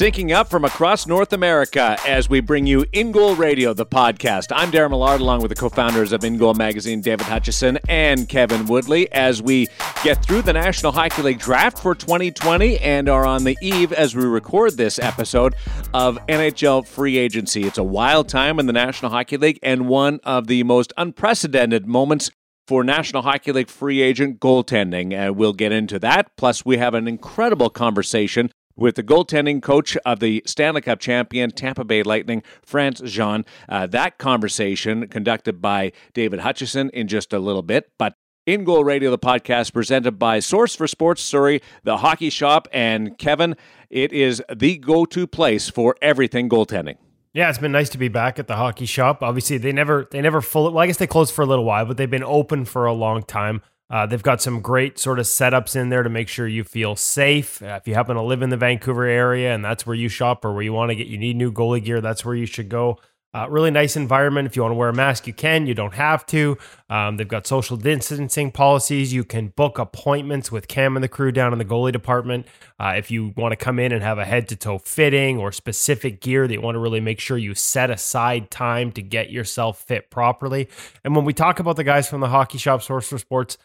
syncing up from across North America as we bring you In Goal Radio, the podcast. I'm Darren Millard, along with the co-founders of In Goal Magazine, David Hutchison and Kevin Woodley, as we get through the National Hockey League draft for 2020 and are on the eve as we record this episode of NHL free agency. It's a wild time in the National Hockey League and one of the most unprecedented moments for National Hockey League free agent goaltending. Uh, we'll get into that. Plus, we have an incredible conversation with the goaltending coach of the Stanley Cup champion Tampa Bay Lightning, Frantz Jean. Uh, that conversation conducted by David Hutchison in just a little bit. But in Goal Radio, the podcast presented by Source for Sports Surrey, the Hockey Shop, and Kevin. It is the go to place for everything goaltending. Yeah, it's been nice to be back at the hockey shop. Obviously, they never they never fully well, I guess they closed for a little while, but they've been open for a long time. Uh, they've got some great sort of setups in there to make sure you feel safe. Uh, if you happen to live in the Vancouver area and that's where you shop or where you want to get, you need new goalie gear, that's where you should go. Uh, really nice environment. If you want to wear a mask, you can. You don't have to. Um, they've got social distancing policies. You can book appointments with Cam and the crew down in the goalie department. Uh, if you want to come in and have a head to toe fitting or specific gear that you want to really make sure you set aside time to get yourself fit properly. And when we talk about the guys from the hockey shop, Source for Sports,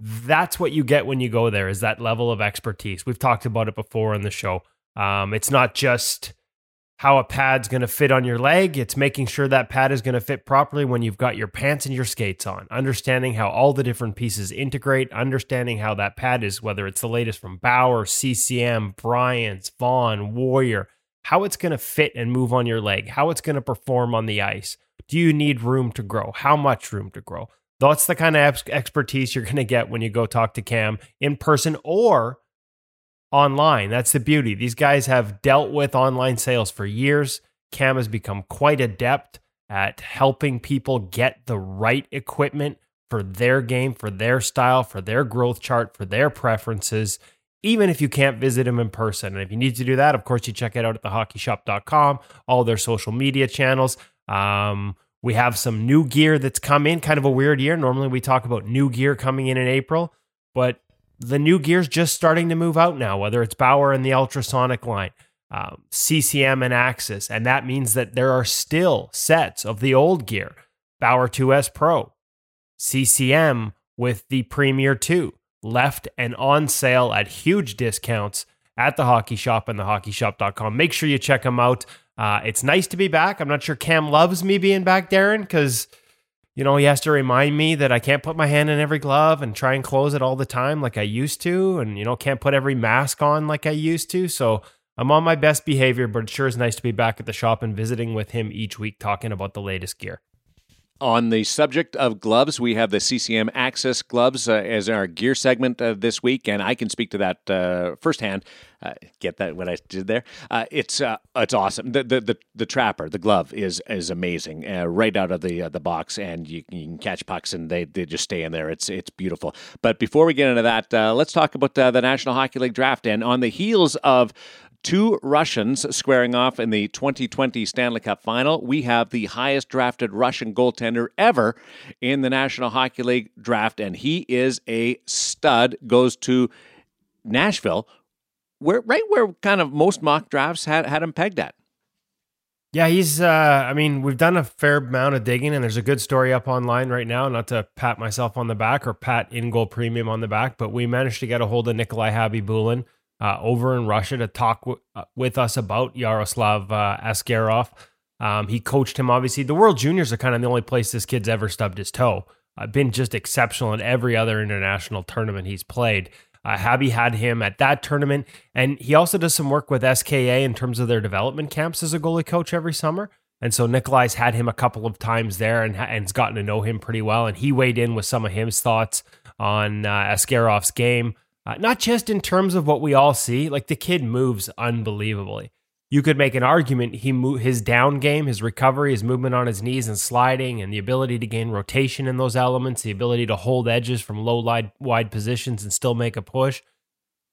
that's what you get when you go there is that level of expertise. We've talked about it before on the show. Um, it's not just how a pad's going to fit on your leg. It's making sure that pad is going to fit properly when you've got your pants and your skates on. Understanding how all the different pieces integrate. Understanding how that pad is, whether it's the latest from Bauer, CCM, Brian's, Vaughn, Warrior, how it's going to fit and move on your leg. How it's going to perform on the ice. Do you need room to grow? How much room to grow? That's the kind of expertise you're going to get when you go talk to Cam in person or online. That's the beauty. These guys have dealt with online sales for years. Cam has become quite adept at helping people get the right equipment for their game, for their style, for their growth chart, for their preferences, even if you can't visit him in person. And if you need to do that, of course, you check it out at thehockeyshop.com, all their social media channels. Um, we have some new gear that's come in, kind of a weird year. Normally we talk about new gear coming in in April, but the new gear's just starting to move out now, whether it's Bauer and the ultrasonic line, um, CCM and Axis. And that means that there are still sets of the old gear Bauer 2S Pro, CCM with the Premier 2 left and on sale at huge discounts at the hockey shop and thehockeyshop.com. Make sure you check them out. Uh, it's nice to be back. I'm not sure Cam loves me being back, Darren, because you know he has to remind me that I can't put my hand in every glove and try and close it all the time like I used to, and you know can't put every mask on like I used to. So I'm on my best behavior, but it sure is nice to be back at the shop and visiting with him each week, talking about the latest gear. On the subject of gloves, we have the CCM Axis gloves uh, as our gear segment uh, this week, and I can speak to that uh, firsthand. Uh, get that what I did there? Uh, it's uh, it's awesome. The, the, the the trapper, the glove is is amazing, right out of the the box, and you, you, can catch pucks, and they, they just stay in there. It's it's beautiful. But before we get into that, let's talk about the National Hockey League draft. And on the heels of two Russians squaring off in the 2020 Stanley Cup final. We have the highest drafted Russian goaltender ever in the National Hockey League draft, and he is a stud. Goes to Nashville, where right where kind of most mock drafts had had him pegged at. Yeah, he's. Uh, I mean, we've done a fair amount of digging, and there's a good story up online right now. Not to pat myself on the back or pat in goal premium on the back, but we managed to get a hold of Nikolai Khabibulin uh, over in Russia to talk w- uh, with us about Yaroslav uh, Askarov. Um, he coached him, obviously. The World Juniors are kind of the only place this kid's ever stubbed his toe. Uh, been just exceptional in every other international tournament he's played. Uh, Habby had him at that tournament, and he also does some work with SKA in terms of their development camps as a goalie coach every summer. And so Nikolai's had him a couple of times there and has gotten to know him pretty well. And he weighed in with some of his thoughts on uh, Askarov's game. Uh, not just in terms of what we all see, like the kid moves unbelievably. You could make an argument he mo- his down game, his recovery, his movement on his knees and sliding, and the ability to gain rotation in those elements, the ability to hold edges from low wide positions and still make a push,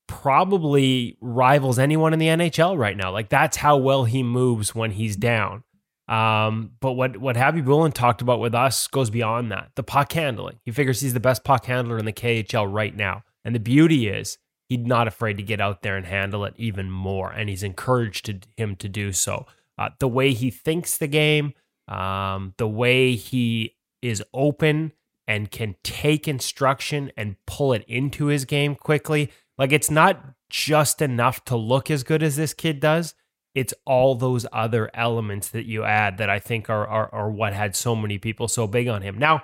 probably rivals anyone in the NHL right now. Like that's how well he moves when he's down. Um, but what what Khabibulin talked about with us goes beyond that. The puck handling. He figures he's the best puck handler in the KHL right now. And the beauty is he's not afraid to get out there and handle it even more. And he's encouraged to, him to do so. Uh, the way he thinks the game, um, the way he is open and can take instruction and pull it into his game quickly. Like it's not just enough to look as good as this kid does. It's all those other elements that you add that I think are, are, are what had so many people so big on him. Now,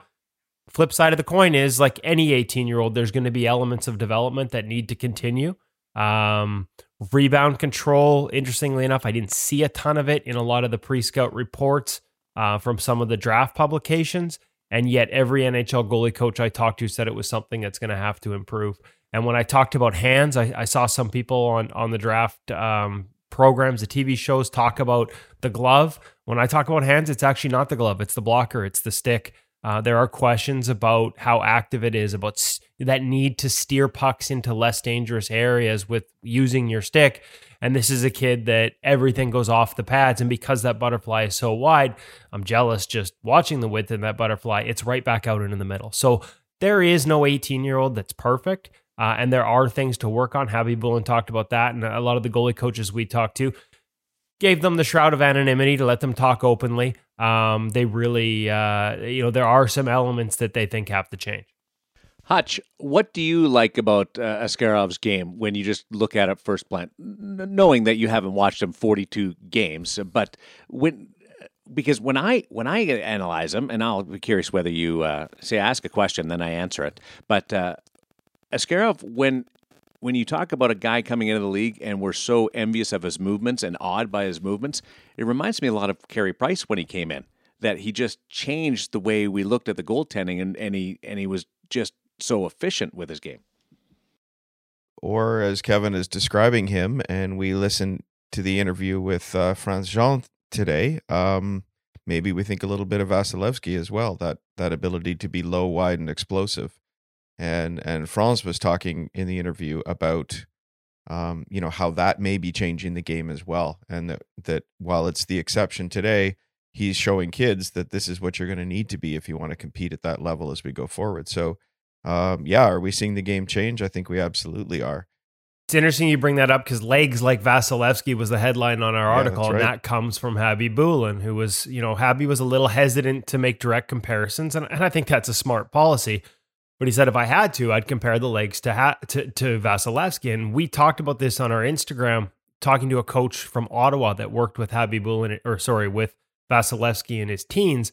flip side of the coin is like any 18 year old, there's going to be elements of development that need to continue. Um, rebound control, interestingly enough, I didn't see a ton of it in a lot of the pre scout reports uh, from some of the draft publications. And yet, every NHL goalie coach I talked to said it was something that's going to have to improve. And when I talked about hands, I, I saw some people on on the draft um, programs, the TV shows talk about the glove. When I talk about hands, it's actually not the glove; it's the blocker, it's the stick. Uh, there are questions about how active it is, about s- that need to steer pucks into less dangerous areas with using your stick. And this is a kid that everything goes off the pads. And because that butterfly is so wide, I'm jealous just watching the width of that butterfly. It's right back out into the middle. So there is no 18 year old that's perfect. Uh, and there are things to work on. Khabibulin talked about that. And a lot of the goalie coaches we talked to gave them the shroud of anonymity to let them talk openly. Um, they really, uh, you know, there are some elements that they think have to change. Hutch, what do you like about uh, Askarov's game when you just look at it first glance, N- knowing that you haven't watched him 42 games, but when because when I when I analyze him, and I'll be curious whether you uh, say ask a question, then I answer it. But uh, Askarov, when when you talk about a guy coming into the league and we're so envious of his movements and awed by his movements, it reminds me a lot of Carey Price when he came in. That he just changed the way we looked at the goaltending, and, and he and he was just so efficient with his game. Or as Kevin is describing him, and we listened to the interview with uh, Frantz Jean today, um, maybe we think a little bit of Vasilevskiy as well. That that ability to be low, wide, and explosive. And and Frantz was talking in the interview about, um, you know, how that may be changing the game as well, and that that while it's the exception today, he's showing kids that this is what you're going to need to be if you want to compete at that level as we go forward. So um, yeah, are we seeing the game change? I think we absolutely are. It's interesting you bring that up because legs like Vasilevskiy was the headline on our Yeah, article, that's and that comes from Khabibulin, who was, you know, Habby was a little hesitant to make direct comparisons, and, and I think that's a smart policy. But he said if I had to, I'd compare the legs to ha- to, to Vasilevskiy, and we talked about this on our Instagram, talking to a coach from Ottawa that worked with Habibul Khabibulin, or sorry, with Vasilevskiy in his teens.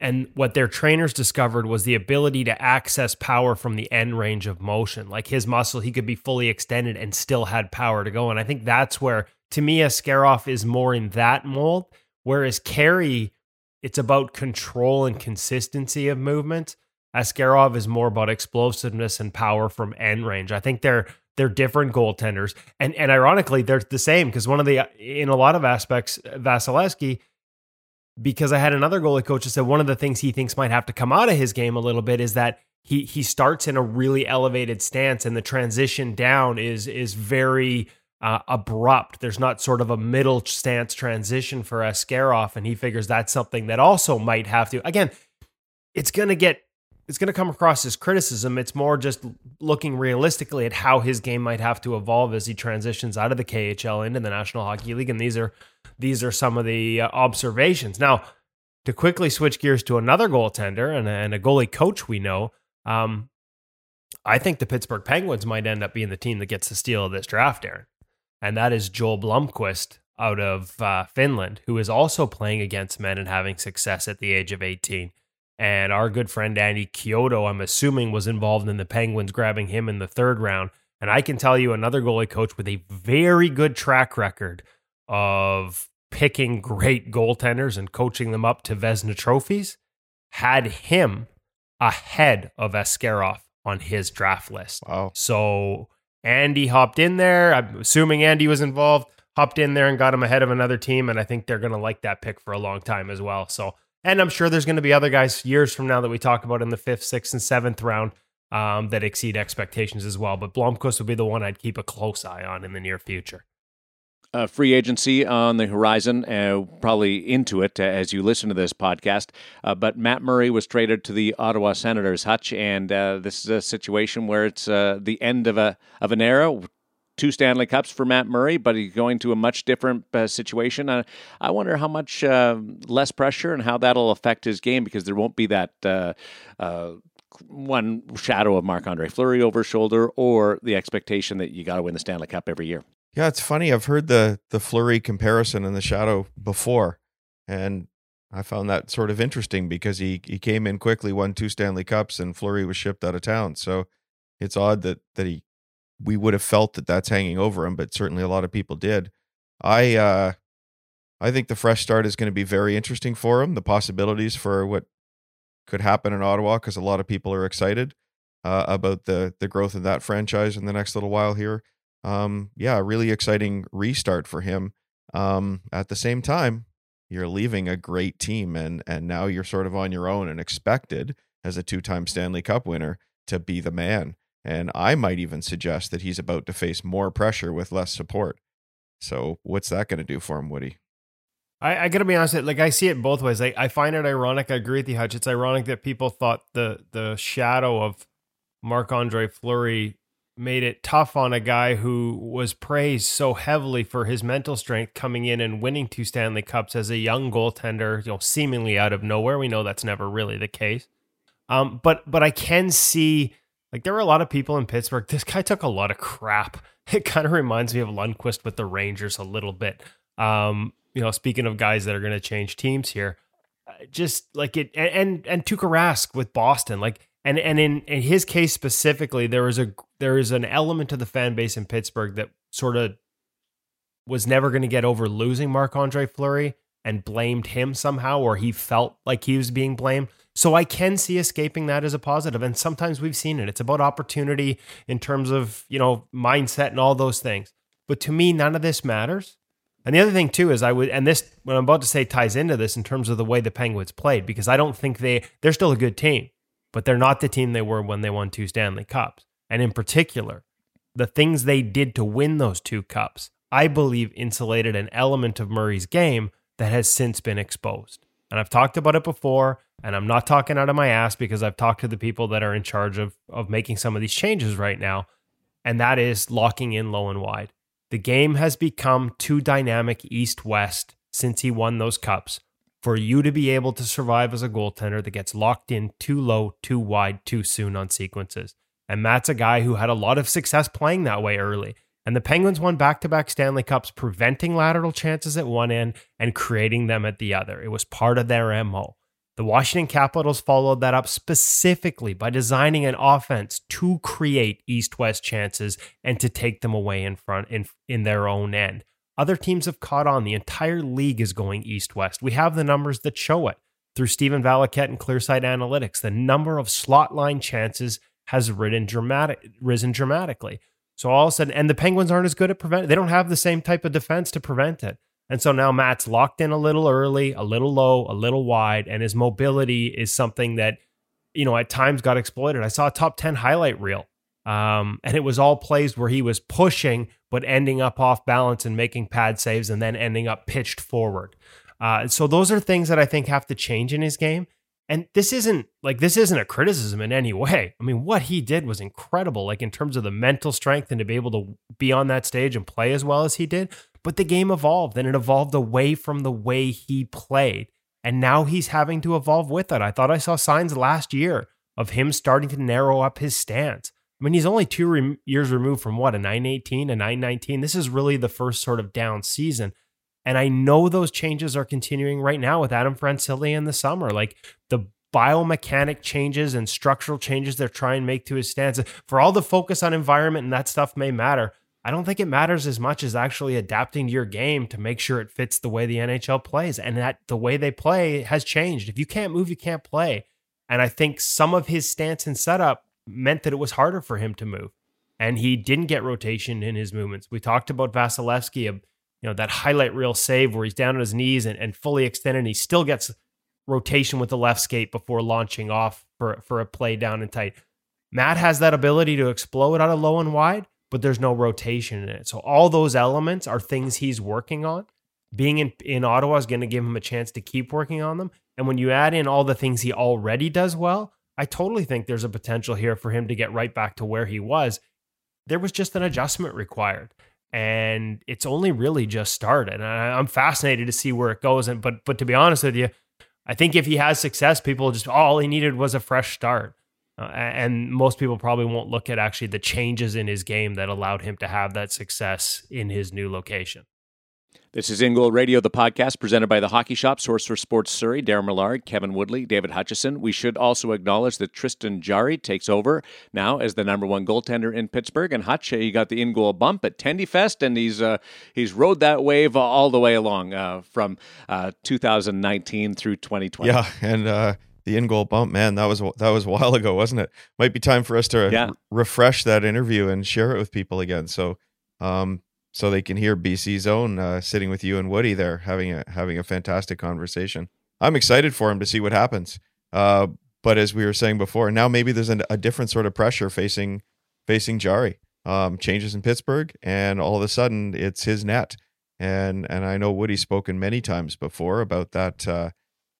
And what their trainers discovered was the ability to access power from the end range of motion. Like his muscle, he could be fully extended and still had power to go. And I think that's where, to me, Askarov is more in that mold. Whereas Carey, it's about control and consistency of movement. Askarov is more about explosiveness and power from end range. I think they're they're different goaltenders, and and ironically, they're the same because one of the in a lot of aspects, Vasilevskiy because I had another goalie coach that said one of the things he thinks might have to come out of his game a little bit is that he he starts in a really elevated stance and the transition down is is very uh, abrupt. There's not sort of a middle stance transition for Askarov, and he figures that's something that also might have to. Again, it's going to get it's going to come across as criticism. It's more just looking realistically at how his game might have to evolve as he transitions out of the KHL into the National Hockey League, and these are these are some of the uh, observations. Now, to quickly switch gears to another goaltender and, and a goalie coach we know, um, I think the Pittsburgh Penguins might end up being the team that gets the steal of this draft, Darren. And that is Joel Blomqvist out of uh, Finland, who is also playing against men and having success at the age of 18. And our good friend Andy Chiodo, I'm assuming, was involved in the Penguins grabbing him in the third round. And I can tell you another goalie coach with a very good track record of picking great goaltenders and coaching them up to Vezina trophies had him ahead of Askarov on his draft list. Wow. So Andy hopped in there. I'm assuming Andy was involved, hopped in there and got him ahead of another team. And I think they're going to like that pick for a long time as well. So, and I'm sure there's going to be other guys years from now that we talk about in the fifth, sixth, and seventh round um, that exceed expectations as well. But Blomqvist would be the one I'd keep a close eye on in the near future. uh, free agency on the horizon, uh, probably into it uh, as you listen to this podcast. Uh, but Matt Murray was traded to the Ottawa Senators, Hutch, and uh, this is a situation where it's uh, the end of a of an era. Two Stanley Cups for Matt Murray, but he's going to a much different uh, situation. I wonder how much uh, less pressure and how that'll affect his game because there won't be that uh, one shadow of Marc Andre Fleury over his shoulder or the expectation that you got to win the Stanley Cup every year. Yeah, it's funny. I've heard the the Fleury comparison and the shadow before, and I found that sort of interesting because he he came in quickly, won two Stanley Cups, and Fleury was shipped out of town. So it's odd that that he we would have felt that that's hanging over him, but certainly a lot of people did. I uh, I think the fresh start is going to be very interesting for him. The possibilities for what could happen in Ottawa because a lot of people are excited uh, about the the growth of that franchise in the next little while here um, yeah, really exciting restart for him. Um, at the same time, you're leaving a great team, and and now you're sort of on your own and expected as a two-time Stanley Cup winner to be the man. And I might even suggest that he's about to face more pressure with less support. So what's that going to do for him, Woody? I, I, gotta be honest, like I see it both ways. Like I find it ironic. I agree with you, Hutch. It's ironic that people thought the the shadow of Marc Andre Fleury made it tough on a guy who was praised so heavily for his mental strength coming in and winning two Stanley Cups as a young goaltender, you know, seemingly out of nowhere. We know that's never really the case. Um, but but I can see like there were a lot of people in Pittsburgh. This guy took a lot of crap. It kind of reminds me of Lundqvist with the Rangers a little bit. Um, you know, speaking of guys that are going to change teams here, uh, just like it, and and, and Tuukka Rask with Boston, like and and in, in his case specifically, there was a there is an element to the fan base in Pittsburgh that sort of was never going to get over losing Marc Andre Fleury and blamed him somehow, or he felt like he was being blamed. So I can see escaping that as a positive, and sometimes we've seen it. It's about opportunity in terms of you know mindset and all those things. But to me, none of this matters. And the other thing too is I would, and this what I'm about to say ties into this in terms of the way the Penguins played because I don't think they they're still a good team but they're not the team they were when they won two Stanley Cups. And in particular, the things they did to win those two cups, I believe insulated an element of Murray's game that has since been exposed. And I've talked about it before, and I'm not talking out of my ass because I've talked to the people that are in charge of, of making some of these changes right now, and that is locking in low and wide. The game has become too dynamic east west since he won those cups for you to be able to survive as a goaltender that gets locked in too low, too wide, too soon on sequences. And Matt's a guy who had a lot of success playing that way early. And the Penguins won back to back Stanley Cups, preventing lateral chances at one end and creating them at the other. It was part of their MO. The Washington Capitals followed that up specifically by designing an offense to create east west chances and to take them away in front in, in their own end. Other teams have caught on. The entire league is going east west. We have the numbers that show it through Stephen Valiquette and Clearsight Analytics. The number of slot line chances has dramatic, risen dramatically. So all of a sudden, and the Penguins aren't as good at prevent. They don't have the same type of defense to prevent it. And so now Matt's locked in a little early, a little low, a little wide, and his mobility is something that, you know, at times got exploited. I saw a top 10 highlight reel um, and it was all plays where he was pushing, but ending up off balance and making pad saves and then ending up pitched forward. Uh, so those are things that I think have to change in his game. And this isn't like this isn't a criticism in any way. I mean, what he did was incredible, like in terms of the mental strength and to be able to be on that stage and play as well as he did. But the game evolved and it evolved away from the way he played. And now he's having to evolve with it. I thought I saw signs last year of him starting to narrow up his stance. I mean, he's only two re- years removed from what, a 918, a 919. This is really the first sort of down season. And I know those changes are continuing right now with Adam Francilli in the summer. Like the biomechanic changes and structural changes they're trying to make to his stance. For all the focus on environment and that stuff may matter, I don't think it matters as much as actually adapting to your game to make sure it fits the way the NHL plays. And that the way they play has changed. If you can't move, you can't play. And I think some of his stance and setup meant that it was harder for him to move. And he didn't get rotation in his movements. We talked about Vasilevskiy, you know, that highlight reel save where he's down on his knees and, and fully extended. And he still gets rotation with the left skate before launching off for, for a play down and tight. Matt has that ability to explode out of low and wide, but there's no rotation in it. So all those elements are things he's working on. Being in, in Ottawa is going to give him a chance to keep working on them. And when you add in all the things he already does well, I totally think there's a potential here for him to get right back to where he was. There was just an adjustment required and it's only really just started. And I'm fascinated to see where it goes. And but but to be honest with you, I think if he has success, people just all he needed was a fresh start. Uh, and most people probably won't look at actually the changes in his game that allowed him to have that success in his new location. This is In Goal Radio, the podcast presented by the Hockey Shop, Source for Sports Surrey, Darren Millard, Kevin Woodley, David Hutchison. We should also acknowledge that Tristan Jarry takes over now as the number one goaltender in Pittsburgh. And Hutch, he got the in goal bump at Tendy Fest, and he's uh, he's rode that wave all the way along uh, from uh, 2019 through 2020. Yeah, and uh, the in goal bump, man, that was that was a while ago, wasn't it? Might be time for us to yeah. refresh that interview and share it with people again. So. Um, so they can hear BC's own uh, sitting with you and Woody there having a having a fantastic conversation. I'm excited for him to see what happens. Uh, but as we were saying before, now maybe there's an, a different sort of pressure facing facing Jarry. Um, changes in Pittsburgh, and all of a sudden it's his net. And and I know Woody's spoken many times before about that uh,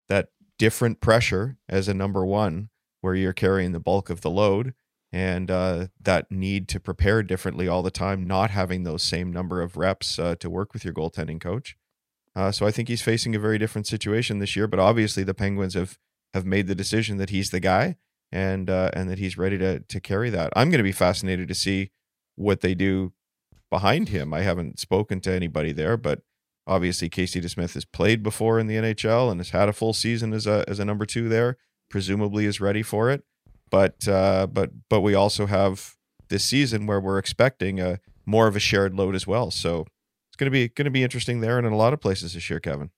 that different pressure as a number one, where you're carrying the bulk of the load, and uh, that need to prepare differently all the time, not having those same number of reps uh, to work with your goaltending coach. Uh, so I think he's facing a very different situation this year. But obviously, the Penguins have have made the decision that he's the guy, and uh, and that he's ready to to carry that. I'm going to be fascinated to see what they do behind him. I haven't spoken to anybody there, but obviously Casey DeSmith has played before in the NHL and has had a full season as a as a number two there. Presumably, is ready for it but uh, but but we also have this season where we're expecting a more of a shared load as well. So it's going to be going to be interesting there and in a lot of places this year, Kevin.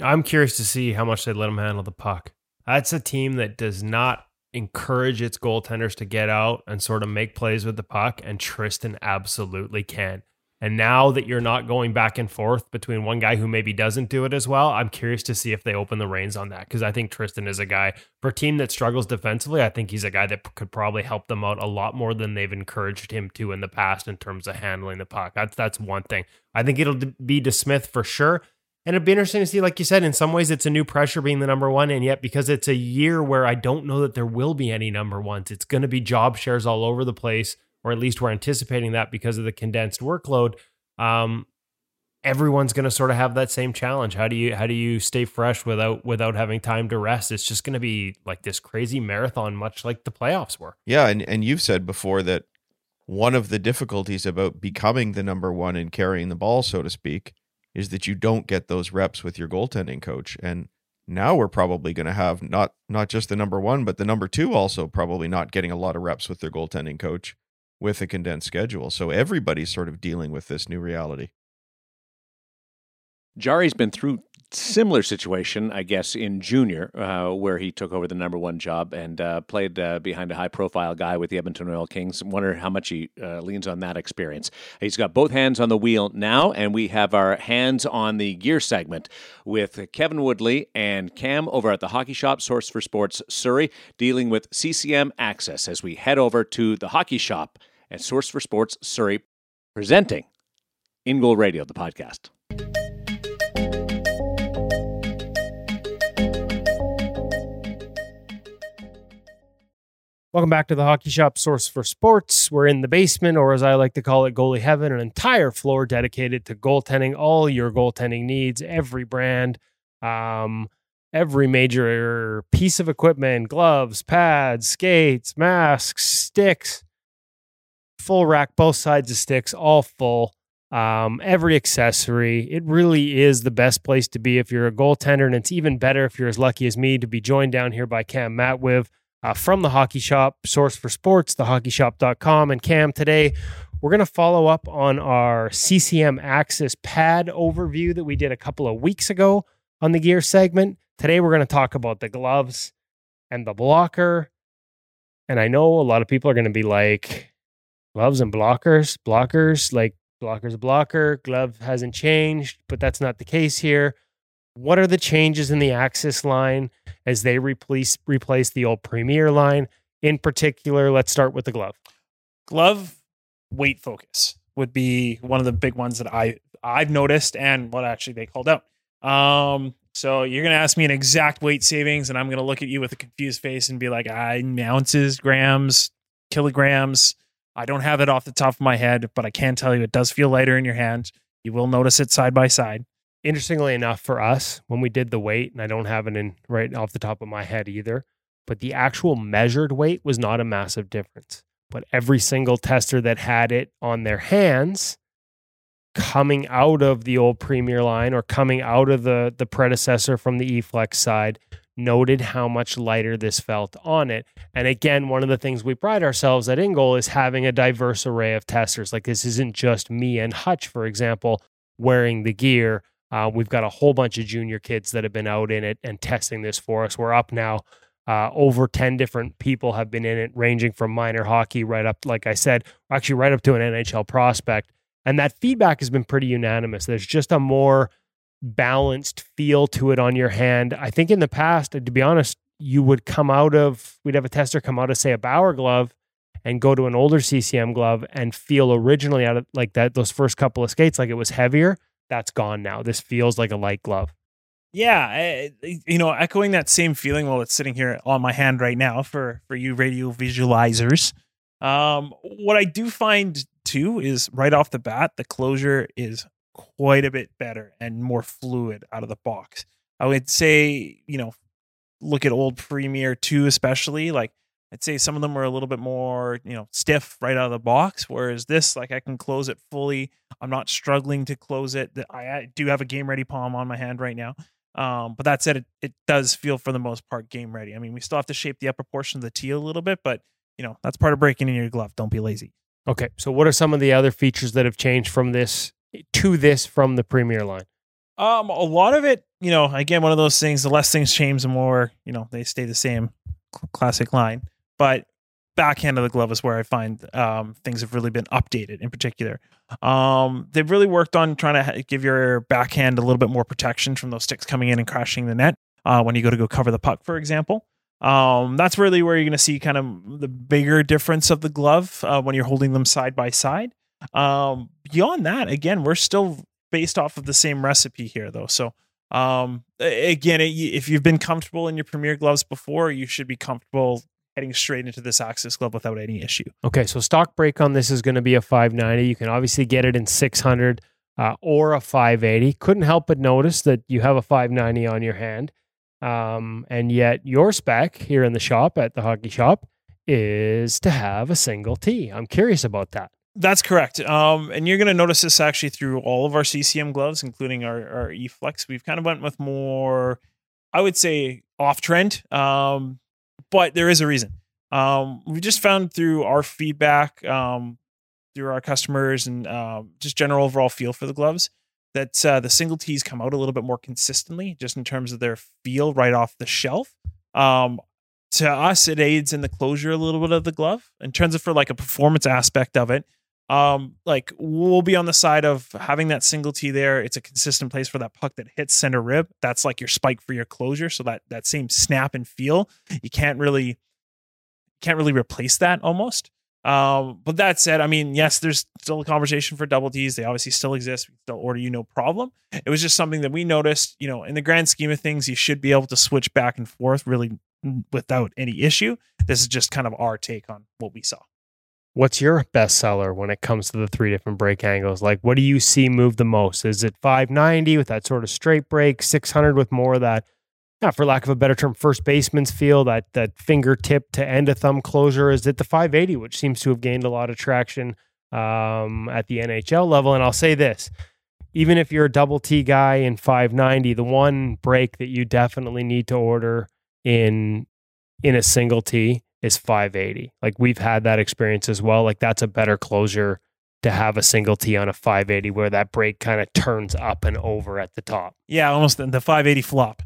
I'm curious to see how much they let him handle the puck. That's a team that does not encourage its goaltenders to get out and sort of make plays with the puck, and Tristan absolutely can. And now that you're not going back and forth between one guy who maybe doesn't do it as well, I'm curious to see if they open the reins on that because I think Tristan is a guy for a team that struggles defensively. I think he's a guy that could probably help them out a lot more than they've encouraged him to in the past in terms of handling the puck. That's that's one thing. I think it'll be DeSmith for sure. And it'd be interesting to see, like you said, in some ways it's a new pressure being the number one. And yet, because it's a year where I don't know that there will be any number ones, it's going to be job shares all over the place or at least we're anticipating that because of the condensed workload. Um, everyone's going to sort of have that same challenge. How do you how do you stay fresh without without having time to rest? It's just going to be like this crazy marathon, much like the playoffs were. Yeah, and and you've said before that one of the difficulties about becoming the number one and carrying the ball, so to speak, is that you don't get those reps with your goaltending coach. And now we're probably going to have not not just the number one, but the number two also probably not getting a lot of reps with their goaltending coach with a condensed schedule. So everybody's sort of dealing with this new reality. Jarry's been through similar situation, I guess, in junior, uh, where he took over the number one job and uh, played uh, behind a high profile guy with the Edmonton Oil Kings. Wonder how much he uh, leans on that experience. He's got both hands on the wheel now, and we have our hands on the gear segment with Kevin Woodley and Cam over at the Hockey Shop, Source for Sports Surrey, dealing with CCM Axis as we head over to the Hockey Shop and Source for Sports Surrey, presenting In Goal Radio, the podcast. Welcome back to the Hockey Shop Source for Sports. We're in the basement, or as I like to call it, goalie heaven, an entire floor dedicated to goaltending, all your goaltending needs, every brand, um, every major piece of equipment, gloves, pads, skates, masks, sticks full rack, both sides of sticks, all full. Um, every accessory. It really is the best place to be if you're a goaltender, and it's even better if you're as lucky as me to be joined down here by Cam Matwiv uh, from the Hockey Shop, source for sports, thehockeyshop.com. And Cam, today we're going to follow up on our CCM Axis pad overview that we did a couple of weeks ago on the gear segment. Today we're going to talk about the gloves and the blocker. And I know a lot of people are going to be like, gloves and blockers. Blockers, like blocker's blocker. Glove hasn't changed, but that's not the case here. What are the changes in the Axis line as they replace replace the old Premier line? In particular, let's start with the glove. Glove weight focus would be one of the big ones that I I've noticed and what actually they called out. Um, so you're gonna ask me an exact weight savings, and I'm gonna look at you with a confused face and be like, "I ounces, grams, kilograms." I don't have it off the top of my head, but I can tell you it does feel lighter in your hand. You will notice it side by side. Interestingly enough, for us, when we did the weight, and I don't have it in right off the top of my head either, but the actual measured weight was not a massive difference. But every single tester that had it on their hands coming out of the old premier line or coming out of the the predecessor from the eflex side noted how much lighter this felt on it. And again one of the things we pride ourselves at In Goal is having a diverse array of testers. Like this isn't just me and hutch for example wearing the gear. Uh, we've got a whole bunch of junior kids that have been out in it and testing this for us. We're up now uh, over 10 different people have been in it ranging from minor hockey right up like i said actually right up to an nhl prospect. And that feedback has been pretty unanimous. There's just a more balanced feel to it on your hand. I think in the past, to be honest, you would come out of, we'd have a tester come out of, say, a Bauer glove and go to an older CCM glove and feel originally out of like that, those first couple of skates, like it was heavier. That's gone now. This feels like a light glove. Yeah, you know, echoing that same feeling while it's sitting here on my hand right now for for you radio visualizers. Um, what I do find too is right off the bat, the closure is quite a bit better and more fluid out of the box. I would say, you know, look at old Premier 2 especially, like I'd say some of them were a little bit more, you know, stiff right out of the box. Whereas this, like I can close it fully. I'm not struggling to close it. I do have a game ready palm on my hand right now. Um, but that said, it, it does feel for the most part game ready. I mean, we still have to shape the upper portion of the T a little bit, but you know, that's part of breaking in your glove. Don't be lazy. Okay. So what are some of the other features that have changed from this to this from the Premier line? Um, a lot of it, you know, again, one of those things. The less things change, the more you know they stay the same. Classic line, but backhand of the glove is where I find um, things have really been updated. In particular, um, they've really worked on trying to give your backhand a little bit more protection from those sticks coming in and crashing the net uh, when you go to go cover the puck, for example. Um, that's really where you're going to see kind of the bigger difference of the glove uh, when you're holding them side by side. Um, beyond that, again, we're still based off of the same recipe here, though. So, um, again, if you've been comfortable in your Premier gloves before, you should be comfortable heading straight into this Axis glove without any issue. Okay, so stock break on this is going to be a 590. You can obviously get it in 600 uh, or a 580. Couldn't help but notice that you have a 590 on your hand. Um, and yet your spec here in the shop at the hockey shop is to have a single T. I'm curious about that. That's correct. Um, and you're going to notice this actually through all of our CCM gloves, including our, our eFlex. We've kind of went with more, I would say, off trend. Um, but there is a reason. Um, we just found through our feedback, um, through our customers, and uh, just general overall feel for the gloves that uh, the single tees come out a little bit more consistently, just in terms of their feel right off the shelf. Um, to us, it aids in the closure a little bit of the glove. In terms of for like a performance aspect of it, um, like we'll be on the side of having that single tee there. It's a consistent place for that puck that hits center rib. That's like your spike for your closure. So that that same snap and feel, you can't really can't really replace that almost. Um, but that said, I mean, yes, there's still a conversation for double Ds. They obviously still exist. We still order you no problem. It was just something that we noticed, you know, in the grand scheme of things, you should be able to switch back and forth really without any issue. This is just kind of our take on what we saw. What's your bestseller when it comes to the three different break angles? Like, what do you see move the most? Is it 590 with that sort of straight break, 600 with more of that yeah, for lack of a better term, first baseman's feel, that that fingertip to end a thumb closure is at the 580, which seems to have gained a lot of traction um, at the NHL level. And I'll say this even if you're a double T guy in 590, the one break that you definitely need to order in in a single T is 580. Like we've had that experience as well. Like that's a better closure to have a single T on a 580 where that break kind of turns up and over at the top. Yeah, almost the 580 flop.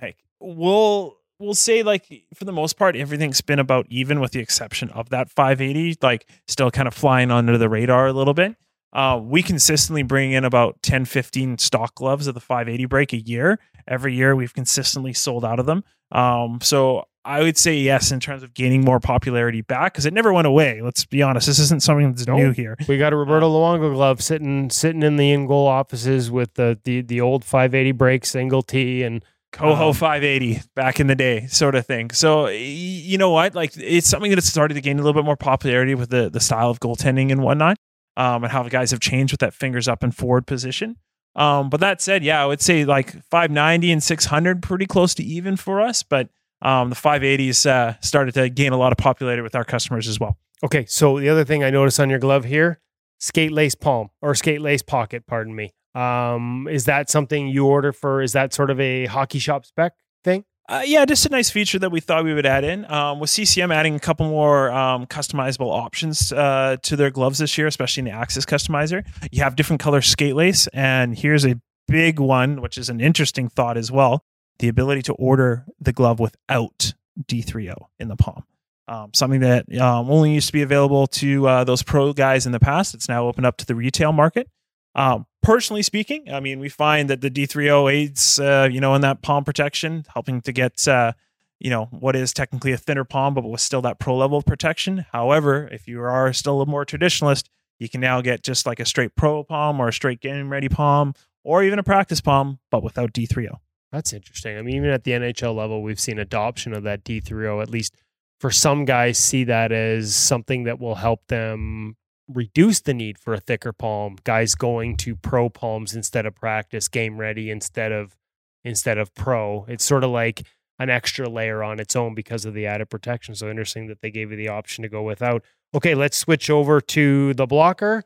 Like we'll we'll say like for the most part everything's been about even with the exception of that 580 like still kind of flying under the radar a little bit uh, we consistently bring in about 10 15 stock gloves of the 580 break a year every year we've consistently sold out of them um, so I would say yes in terms of gaining more popularity back because it never went away. Let's be honest, this isn't something that's No. new here. We got a Roberto Luongo glove sitting sitting in the in goal offices with the the the old 580 break single T and Coho Um, 580 back in the day, sort of thing. So you know what? Like it's something that's started to gain a little bit more popularity with the the style of goaltending and whatnot, um, and how the guys have changed with that fingers up and forward position. Um, but that said, yeah, I would say like 590 and 600 pretty close to even for us. But um, the 580s uh, started to gain a lot of popularity with our customers as well. Okay, so the other thing I noticed on your glove here, skate lace palm or skate lace pocket, pardon me. Um, is that something you order for? Is that sort of a hockey shop spec thing? Uh, yeah, just a nice feature that we thought we would add in. Um, with CCM adding a couple more um, customizable options uh, to their gloves this year, especially in the Axis customizer. You have different color skate lace, and here's a big one, which is an interesting thought as well: the ability to order the glove without D3O in the palm. Um, something that um, only used to be available to uh, those pro guys in the past. It's now opened up to the retail market. Um, personally speaking, I mean, we find that the D3O aids, uh, you know, in that palm protection, helping to get, uh, you know, what is technically a thinner palm, but with still that pro level protection. However, if you are still a more traditionalist, you can now get just like a straight pro palm or a straight game ready palm or even a practice palm, but without D3O. That's interesting. I mean, even at the NHL level, we've seen adoption of that D3O. At least for some guys, see that as something that will help them reduce the need for a thicker palm. Guys going to pro palms instead of practice, game ready instead of instead of pro. It's sort of like an extra layer on its own because of the added protection. So interesting that they gave you the option to go without. Okay, let's switch over to the blocker.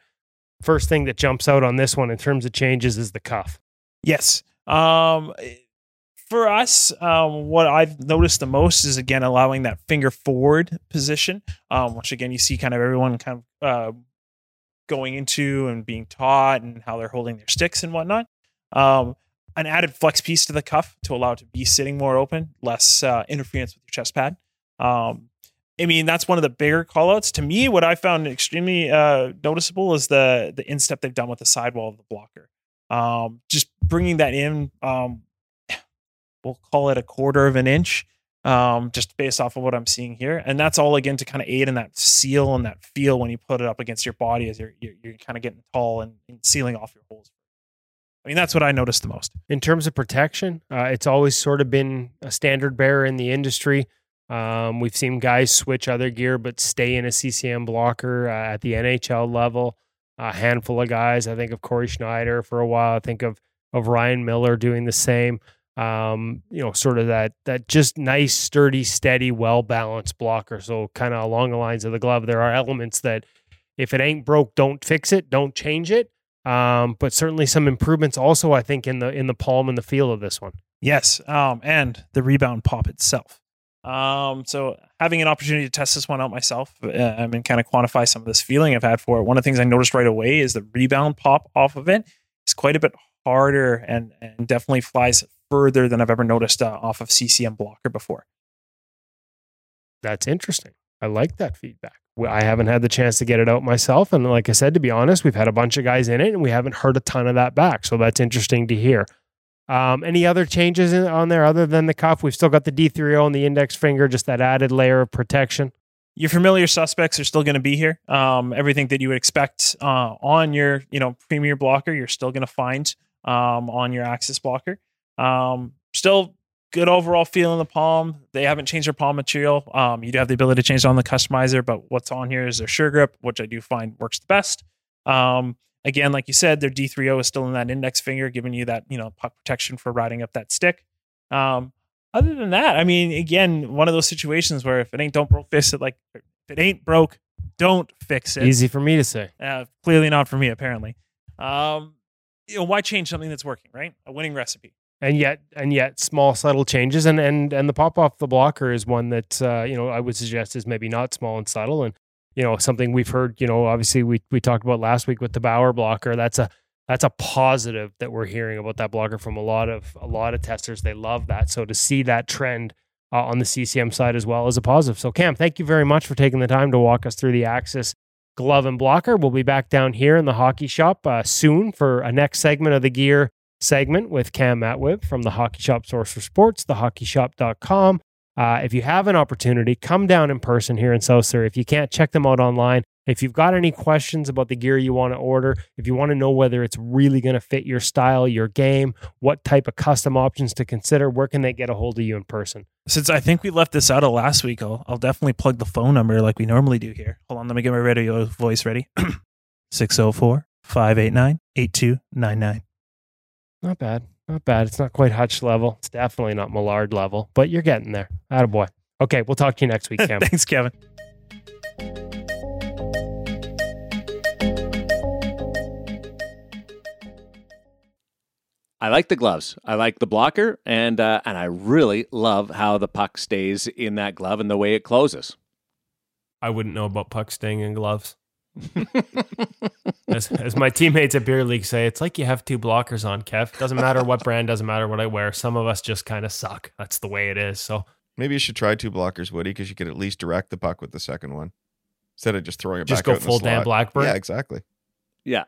First thing that jumps out on this one in terms of changes is the cuff. Yes. Um, for us, um, what I've noticed the most is again allowing that finger forward position, um, which again you see kind of everyone kind of uh, going into and being taught and how they're holding their sticks and whatnot. Um, an added flex piece to the cuff to allow it to be sitting more open, less uh, interference with your chest pad. Um, I mean, that's one of the bigger callouts. To me, what I found extremely uh, noticeable is the the instep they've done with the sidewall of the blocker. Um, just bringing that in, um, we'll call it a quarter of an inch, um, just based off of what I'm seeing here, and that's all again to kind of aid in that seal and that feel when you put it up against your body as you're you're, you're kind of getting tall and, and sealing off your holes. I mean, that's what I noticed the most. in terms of protection, uh, it's always sort of been a standard bearer in the industry. Um, we've seen guys switch other gear but stay in a CCM blocker uh, at the NHL level. A handful of guys. I think of Cory Schneider for a while. I think of of Ryan Miller doing the same. Um, you know, sort of that that just nice, sturdy, steady, well balanced blocker. So kind of along the lines of the glove, there are elements that if it ain't broke, don't fix it, don't change it. Um, but certainly some improvements also, I think, in the in the palm and the feel of this one. Yes, um, and the rebound pop itself. Um, so having an opportunity to test this one out myself, uh, I mean, kind of quantify some of this feeling I've had for it. One of the things I noticed right away is the rebound pop off of it is quite a bit harder and and definitely flies further than I've ever noticed uh, off of CCM blocker before. That's interesting. I like that feedback. I haven't had the chance to get it out myself, and like I said, to be honest, we've had a bunch of guys in it, and we haven't heard a ton of that back. So that's interesting to hear. Um, any other changes in, on there other than the cuff? We've still got the D3O and the index finger, just that added layer of protection. your familiar suspects are still going to be here. Um, everything that you would expect uh, on your, you know, premier blocker, you're still going to find um, on your Axis blocker. Um, still good overall feel in the palm. They haven't changed their palm material. Um, you do have the ability to change it on the customizer, but what's on here is their sure grip, which I do find works the best. Um, again, like you said, their D3O is still in that index finger, giving you that, you know, puck protection for riding up that stick. Um, other than that, I mean, again, one of those situations where if it ain't don't broke, fix it. Like if it ain't broke, don't fix it. Easy for me to say. Uh, clearly not for me, apparently. Um, you know, why change something that's working, right? A winning recipe. And yet and yet small subtle changes and and and the pop off the blocker is one that uh, you know I would suggest is maybe not small and subtle. And you know something we've heard you know obviously we we talked about last week with the Bauer blocker. That's a that's a positive that we're hearing about that blocker from a lot of a lot of testers. They love that. So to see that trend uh, on the CCM side as well is a positive. So Cam thank you very much for taking the time to walk us through the Axis glove and blocker. We'll be back down here in the hockey shop uh, soon for a next segment of the gear segment with Cam Matwib from the Hockey Shop Source for Sports, thehockeyshop.com. Uh, if you have an opportunity, come down in person here in South Surrey. If you can't, check them out online. If you've got any questions about the gear you want to order, if you want to know whether it's really going to fit your style, your game, what type of custom options to consider, where can they get a hold of you in person? Since I think we left this out of last week, I'll, I'll definitely plug the phone number like we normally do here. Hold on, let me get my radio voice ready 604 589 8299. Not bad. Not bad. It's not quite Hutch level. It's definitely not Millard level, but you're getting there. Attaboy. Okay, we'll talk to you next week, Cam. Thanks, Kevin. I like the gloves. I like the blocker, and uh, and I really love how the puck stays in that glove and the way it closes. I wouldn't know about puck staying in gloves. As, as my teammates at Beer League say, it's like you have two blockers on, Kev. Doesn't matter what brand, doesn't matter what I wear. Some of us just kind of suck. That's the way it is. So Maybe you should try two blockers, Woody, because you could at least direct the puck with the second one instead of just throwing it just back go out in the full Dan. Blackburn. Yeah, exactly. Yeah,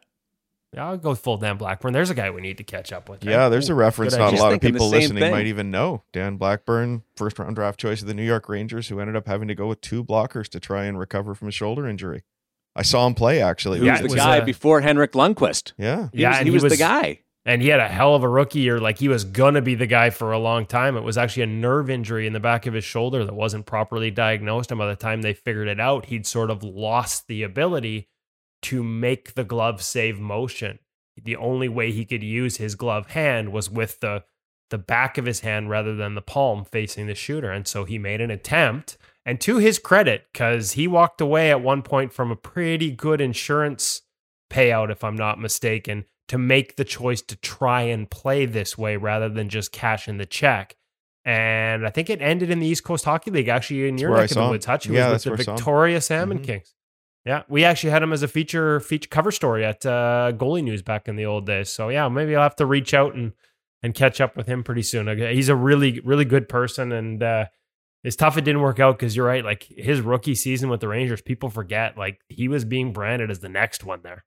Yeah, I'll go full Dan Blackburn. There's a guy we need to catch up with. right? Yeah, there's a reference good not a lot of Just thinking the people listening thing. might even know. Dan Blackburn, first round draft choice of the New York Rangers, who ended up having to go with two blockers to try and recover from a shoulder injury. I saw him play actually. he Yeah, was the was, guy uh, before Henrik Lundqvist. yeah. He Yeah, was, and he he was, the guy. and he had a hell of a rookie year. Like he was gonna be the guy for a long time. It was actually a nerve injury in the back of his shoulder that wasn't properly diagnosed, and by the time they figured it out, he'd sort of lost the ability to make the glove save motion. The only way he could use his glove hand was with the the back of his hand rather than the palm facing the shooter, and so he made an attempt. And to his credit, because he walked away at one point from a pretty good insurance payout, if I'm not mistaken, to make the choice to try and play this way rather than just cash in the check. And I think it ended in the East Coast Hockey League, actually in your neck of the woods. Hutch, Yeah, was with the. Victoria Salmon Mhm. Kings. Yeah, we actually had him as a feature feature cover story at uh, Goalie News back in the old days. So yeah, maybe I'll have to reach out and and catch up with him pretty soon. He's a really really good person, and uh, it's tough it didn't work out because you're right. Like his rookie season with the Rangers, people forget like he was being branded as the next one there.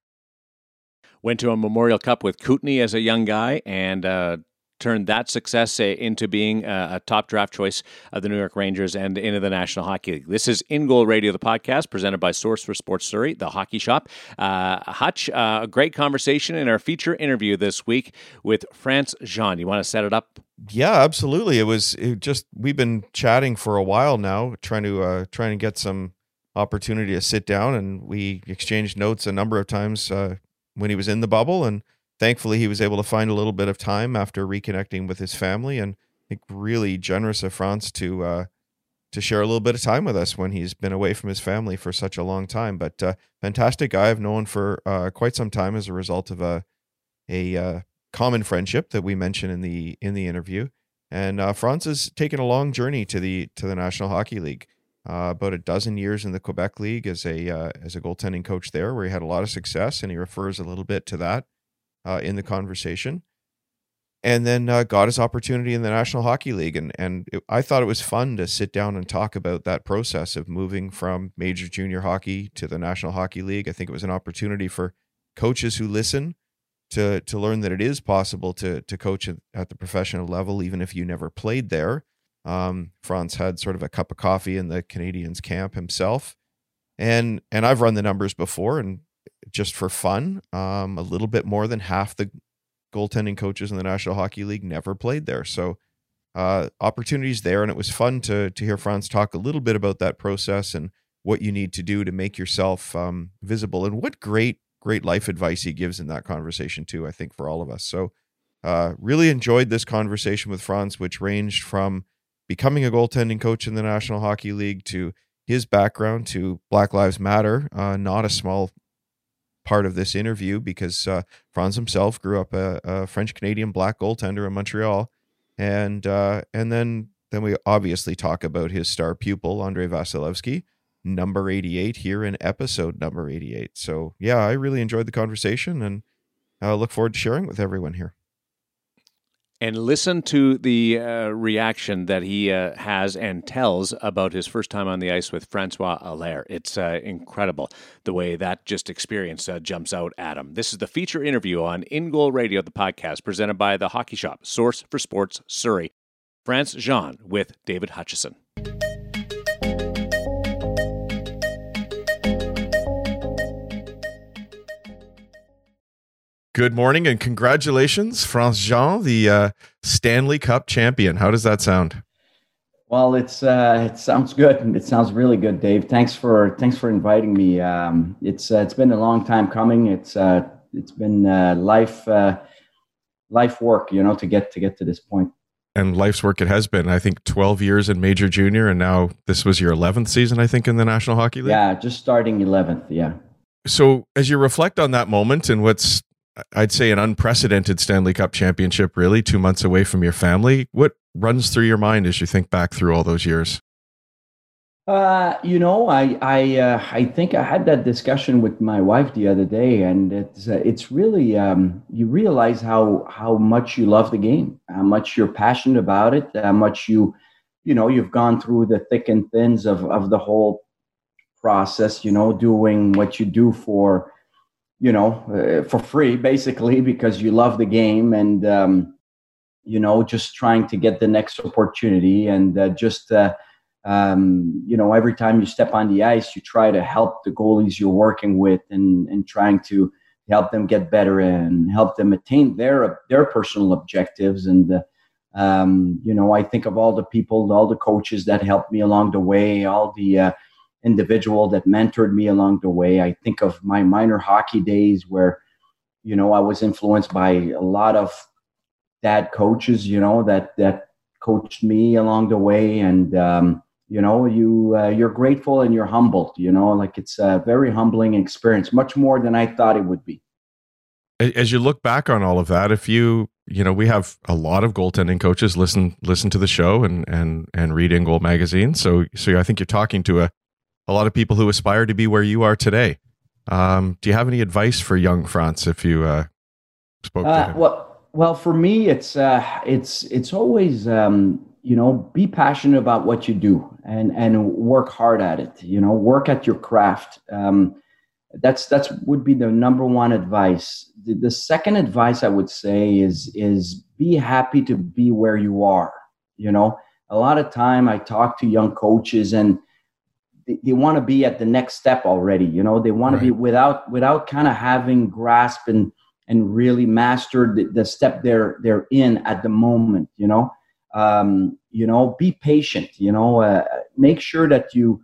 Went to a Memorial Cup with Kootenay as a young guy and uh, turned that success uh, into being a top draft choice of the New York Rangers and into the National Hockey League. This is In Goal Radio, the podcast presented by Source for Sports Surrey, the hockey shop. Uh, Hutch, uh, a great conversation in our feature interview this week with Frantz Jean. You want to set it up? Yeah, absolutely. It was it just we've been chatting for a while now, trying to uh trying to get some opportunity to sit down and we exchanged notes a number of times uh when he was in the bubble and thankfully he was able to find a little bit of time after reconnecting with his family and I think really generous of Frantz to uh to share a little bit of time with us when he's been away from his family for such a long time. But uh fantastic guy I've known for uh quite some time as a result of a a uh common friendship that we mentioned in the in the interview. And uh, Frantz has taken a long journey to the to the National Hockey League. Uh, about a dozen years in the Quebec League as a uh, as a goaltending coach there, where he had a lot of success, and he refers a little bit to that uh, in the conversation. And then uh, got his opportunity in the National Hockey League, and and it, I thought it was fun to sit down and talk about that process of moving from major junior hockey to the National Hockey League. I think it was an opportunity for coaches who listen to to learn that it is possible to to coach at, the professional level, even if you never played there. Um, Frantz had sort of a cup of coffee in the Canadiens camp himself, and and I've run the numbers before, and just for fun, um, a little bit more than half the goaltending coaches in the National Hockey League never played there. So uh, opportunities there, and it was fun to to hear Frantz talk a little bit about that process and what you need to do to make yourself um, visible, and what great great life advice he gives in that conversation too. I think for all of us. So uh, really enjoyed this conversation with Frantz, which ranged from becoming a goaltending coach in the National Hockey League to his background to Black Lives Matter. Uh, not a small part of this interview because uh, Frantz himself grew up a, a French Canadian black goaltender in Montreal, and uh, and then then we obviously talk about his star pupil Andrei Vasilevskiy, number eighty eight here in episode number eighty eight. So yeah, I really enjoyed the conversation and I look forward to sharing with everyone here. and listen to the uh, reaction that he uh, has and tells about his first time on the ice with Francois Allaire. It's uh, incredible the way that just experience uh, jumps out at him. This is the feature interview on In Goal Radio, the podcast presented by the Hockey Shop, source for sports Surrey. Frantz Jean with David Hutchison. Good morning and congratulations, Frantz Jean, the uh, Stanley Cup champion. How does that sound? Well, it's uh, it sounds good. It sounds really good, Dave. Thanks for thanks for inviting me. Um, it's uh, it's been a long time coming. It's uh, it's been uh, life uh, life work, you know, to get to get to this point. And life's work it has been. I think twelve years in Major Junior, and now this was your eleventh season. I think in the National Hockey League. Yeah, just starting eleventh. Yeah. So as you reflect on that moment and what's I'd say an unprecedented Stanley Cup championship, really, two months away from your family. What runs through your mind as you think back through all those years? Uh, you know, I I uh, I think I had that discussion with my wife the other day, and it's uh, it's really um, you realize how how much you love the game, how much you're passionate about it, how much you you know you've gone through the thick and thins of of the whole process. You know, doing what you do for you know, uh, for free, basically, because you love the game and, um, you know, just trying to get the next opportunity and uh, just, uh, um, you know, every time you step on the ice, you try to help the goalies you're working with and, and trying to help them get better and help them attain their their personal objectives. And, uh, um, you know, I think of all the people, all the coaches that helped me along the way, all the uh, individual that mentored me along the way. I think of my minor hockey days where, you know, I was influenced by a lot of dad coaches, you know, that that coached me along the way, and um, you know, you uh, you're grateful and you're humbled. You know, like it's a very humbling experience, much more than I thought it would be. As you look back on all of that, if you you know, we have a lot of goaltending coaches listen listen to the show and and and read In Goal magazine. So so I think you're talking to a a lot of people who aspire to be where you are today. Um, do you have any advice for young Frantz if you uh, spoke to uh, him? Well, well, for me, it's uh, it's it's always um, you know be passionate about what you do and and work hard at it. You know, work at your craft. Um, that's that's would be the number one advice. The, the second advice I would say is is be happy to be where you are. You know, a lot of time I talk to young coaches and they, want to be at the next step already you know? They want right. to be without without kind of having grasp and and really mastered the, the, step they're they're in at the moment you know? Um, you know be patient you know? Uh, make sure that you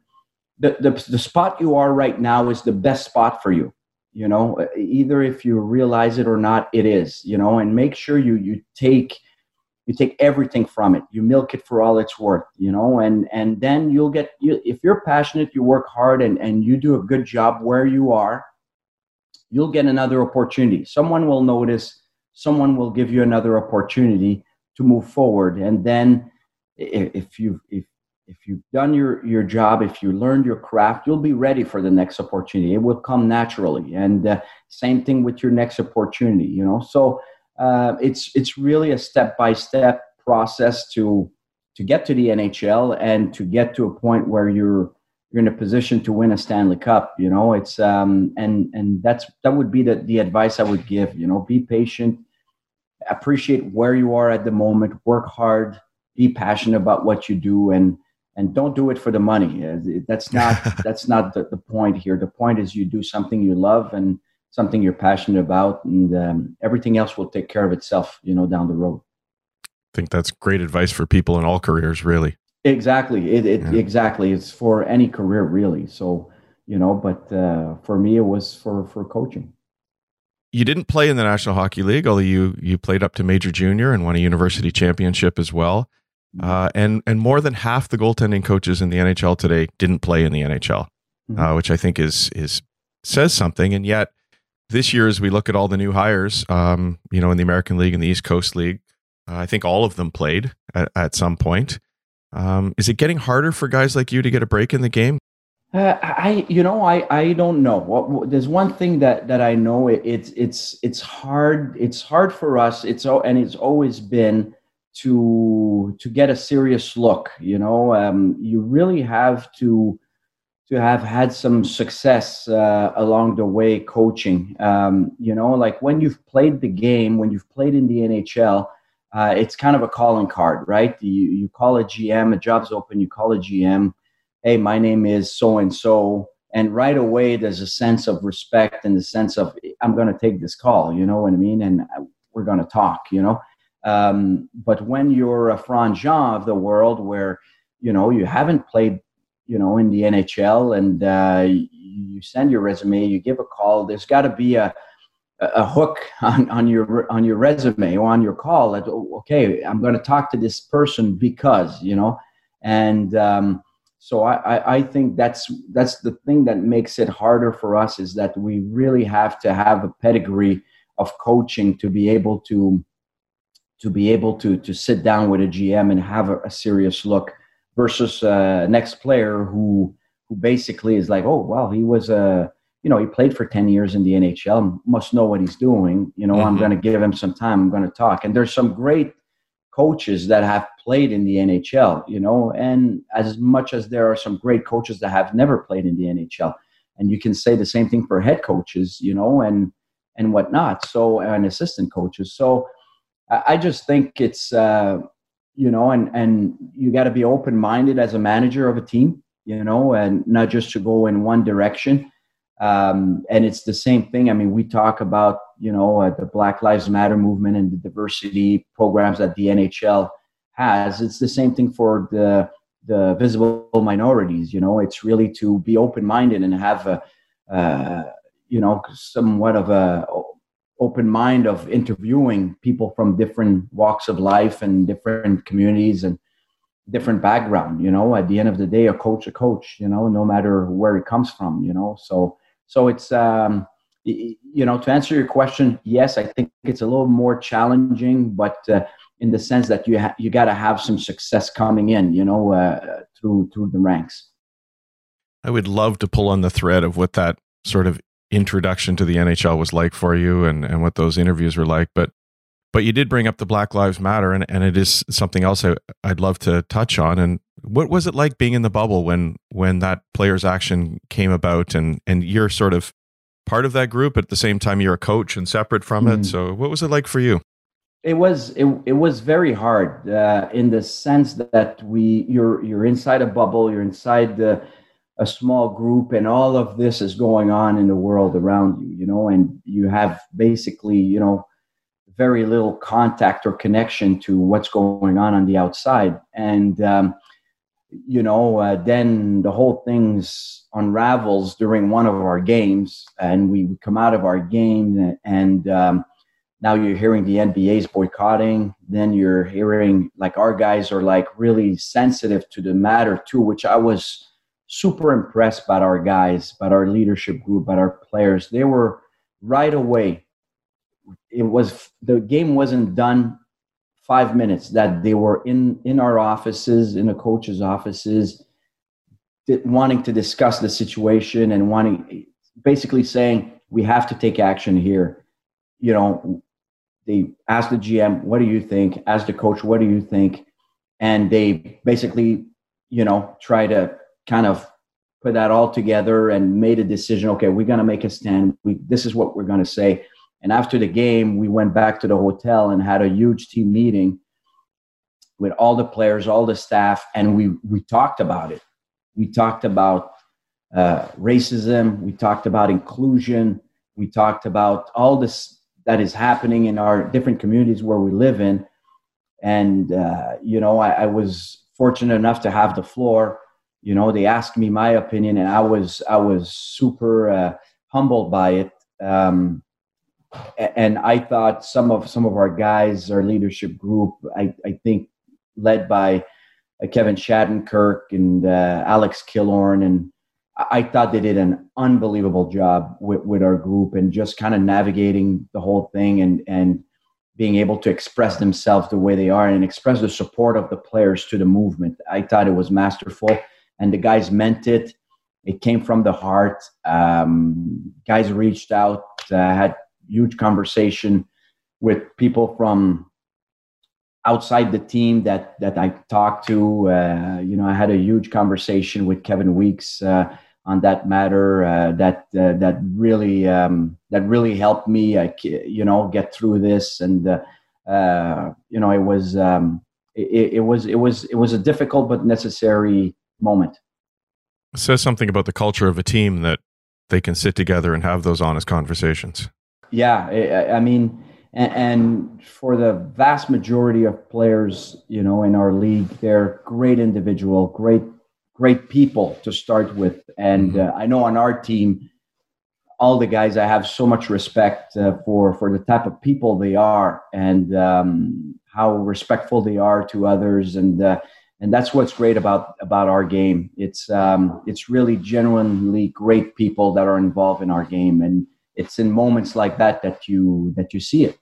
the, the the spot you are right now is the best spot for you you know? Either if you realize it or not it is you know? And make sure you you take you take everything from it. You milk it for all it's worth you know and and then you'll get you, if you're passionate you work hard and and you do a good job where you are you'll get another opportunity. Someone will notice someone will give you another opportunity to move forward. And then if you if if you've done your your job if you learned your craft you'll be ready for the next opportunity. It will come naturally. And uh, same thing with your next opportunity you know. So uh, it's it's really a step by step process to to get to the NHL and to get to a point where you're you're in a position to win a Stanley Cup. You know, it's um and and that's that would be the the advice I would give. You know, be patient, appreciate where you are at the moment, work hard, be passionate about what you do, and and don't do it for the money. Uh, that's not that's not the, the point here. The point is you do something you love and something you're passionate about, and um, everything else will take care of itself, you know, down the road. I think that's great advice for people in all careers, really. Exactly. It, it yeah. exactly. It's for any career, really. So, you know, but uh, for me, it was for for coaching. You didn't play in the National Hockey League, although you you played up to major junior and won a university championship as well. Mm-hmm. Uh, and and more than half the goaltending coaches in the NHL today didn't play in the NHL, mm-hmm. uh, which I think is is says something. And yet, this year, as we look at all the new hires, um, you know, in the American League and the East Coast League, uh, I think all of them played at, at some point. Um, is it getting harder for guys like you to get a break in the game? Uh, I, you know, I, I don't know. What, there's one thing that that I know. It, it's it's it's hard. It's hard for us. It's and it's always been to to get a serious look. You know, um, you really have to to have had some success uh, along the way coaching. Um, you know, like when you've played the game, when you've played in the NHL, uh, it's kind of a calling card, right? You, you call a GM, a job's open, you call a GM, hey, my name is so and so, and right away there's a sense of respect and the sense of i'm going to take this call you know what i mean and we're going to talk you know um, but when you're a Frantz Jean of the world where you know you haven't played you know in the nhl and uh, you send your resume you give a call. There's got to be a a hook on, on your on your resume or on your call that okay i'm going to talk to this person because you know? And um, so I, I think that's that's the thing that makes it harder for us is that we really have to have a pedigree of coaching to be able to to be able to to sit down with a GM and have a, a serious look versus uh, next player who who basically is like oh well he was a you know he played for 10 years in the NHL must know what he's doing you know mm-hmm. I'm going to give him some time I'm going to talk and there's some great coaches that have played in the NHL, you know, and as much as there are some great coaches that have never played in the NHL, and you can say the same thing for head coaches, you know, and and whatnot. So and assistant coaches. So I just think it's uh, you know, and and you got to be open minded as a manager of a team, you know, and not just to go in one direction. Um, and it's the same thing. I mean, we talk about you know uh, the Black Lives Matter movement and the diversity programs that the NHL has. It's the same thing for the the visible minorities. You know, it's really to be open minded and have a uh, you know somewhat of a open mind of interviewing people from different walks of life and different communities and different background you know at the end of the day a coach a coach you know no matter where it comes from you know so so it's um, you know to answer your question, yes, I think it's a little more challenging, but uh, in the sense that you ha- you got to have some success coming in, you know, uh, through through the ranks. I would love to pull on the thread of what that sort of introduction to the NHL was like for you and, and what those interviews were like. But but you did bring up the Black Lives Matter and, and it is something else I, I'd love to touch on. And what was it like being in the bubble when when that players action came about and and you're sort of part of that group at the same time you're a coach and separate from mm. it so what was it like for you it was it, it was very hard uh, in the sense that we you're you're inside a bubble you're inside the, a small group and all of this is going on in the world around you you know and you have basically you know very little contact or connection to what's going on on the outside and um, you know, uh, then the whole thing's unravels during one of our games, and we come out of our game, and um, now you're hearing the NBA's boycotting. Then you're hearing like our guys are like really sensitive to the matter too, which I was super impressed by our guys, by our leadership group, by our players. They were right away. It was the game wasn't done five minutes that they were in in our offices in the coaches offices wanting to discuss the situation and wanting basically saying we have to take action here you know they asked the gm what do you think asked the coach what do you think and they basically you know try to kind of put that all together and made a decision okay we're going to make a stand we, this is what we're going to say and after the game, we went back to the hotel and had a huge team meeting with all the players, all the staff, and we we talked about it. We talked about uh, racism. We talked about inclusion. We talked about all this that is happening in our different communities where we live in. And uh, you know, I, I was fortunate enough to have the floor. You know, they asked me my opinion, and I was I was super uh, humbled by it. Um, and I thought some of some of our guys, our leadership group, I, I think led by uh, Kevin Shattenkirk and uh, Alex Killorn, and I thought they did an unbelievable job with, with our group and just kind of navigating the whole thing and and being able to express themselves the way they are and express the support of the players to the movement. I thought it was masterful, and the guys meant it. It came from the heart. Um, guys reached out, uh, had huge conversation with people from outside the team that that I talked to. Uh, you know, I had a huge conversation with Kevin Weekes uh, on that matter. Uh, that uh, that really um, that really helped me. Uh, you know, get through this, and uh, you know, it was um, it, it was it was it was a difficult but necessary moment. says something about the culture of a team that they can sit together and have those honest conversations. Yeah, I, I mean, and, and, for the vast majority of players, you know, in our league, they're great individual, great, great people to start with. And mm-hmm. uh, I know on our team, all the guys, I have so much respect uh, for for the type of people they are and um, how respectful they are to others, and uh, and that's what's great about about our game. It's um, it's really genuinely great people that are involved in our game, and it's in moments like that that you that you see it.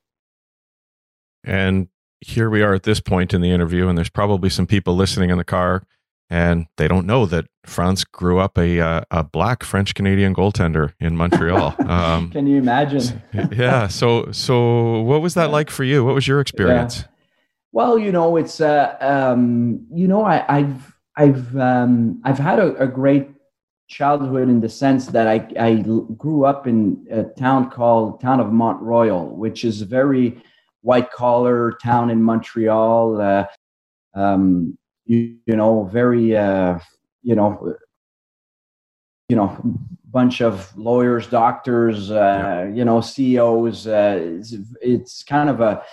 And here we are at this point in the interview, and there's probably some people listening in the car, and they don't know that Frantz grew up a uh, a black French Canadian goaltender in Montreal. Um, Can you imagine? yeah. So so what was that like for you? What was your experience? Yeah. Well, you know, it's uh, um, you know, I, have I've um, I've had a, a, great childhood in the sense that I I grew up in a town called town of Mont Royal, which is a very white collar town in Montreal. Uh, um, you, you, know, very uh, you know, you know, bunch of lawyers, doctors, uh, yeah. you know, CEOs. Uh, it's, it's kind of a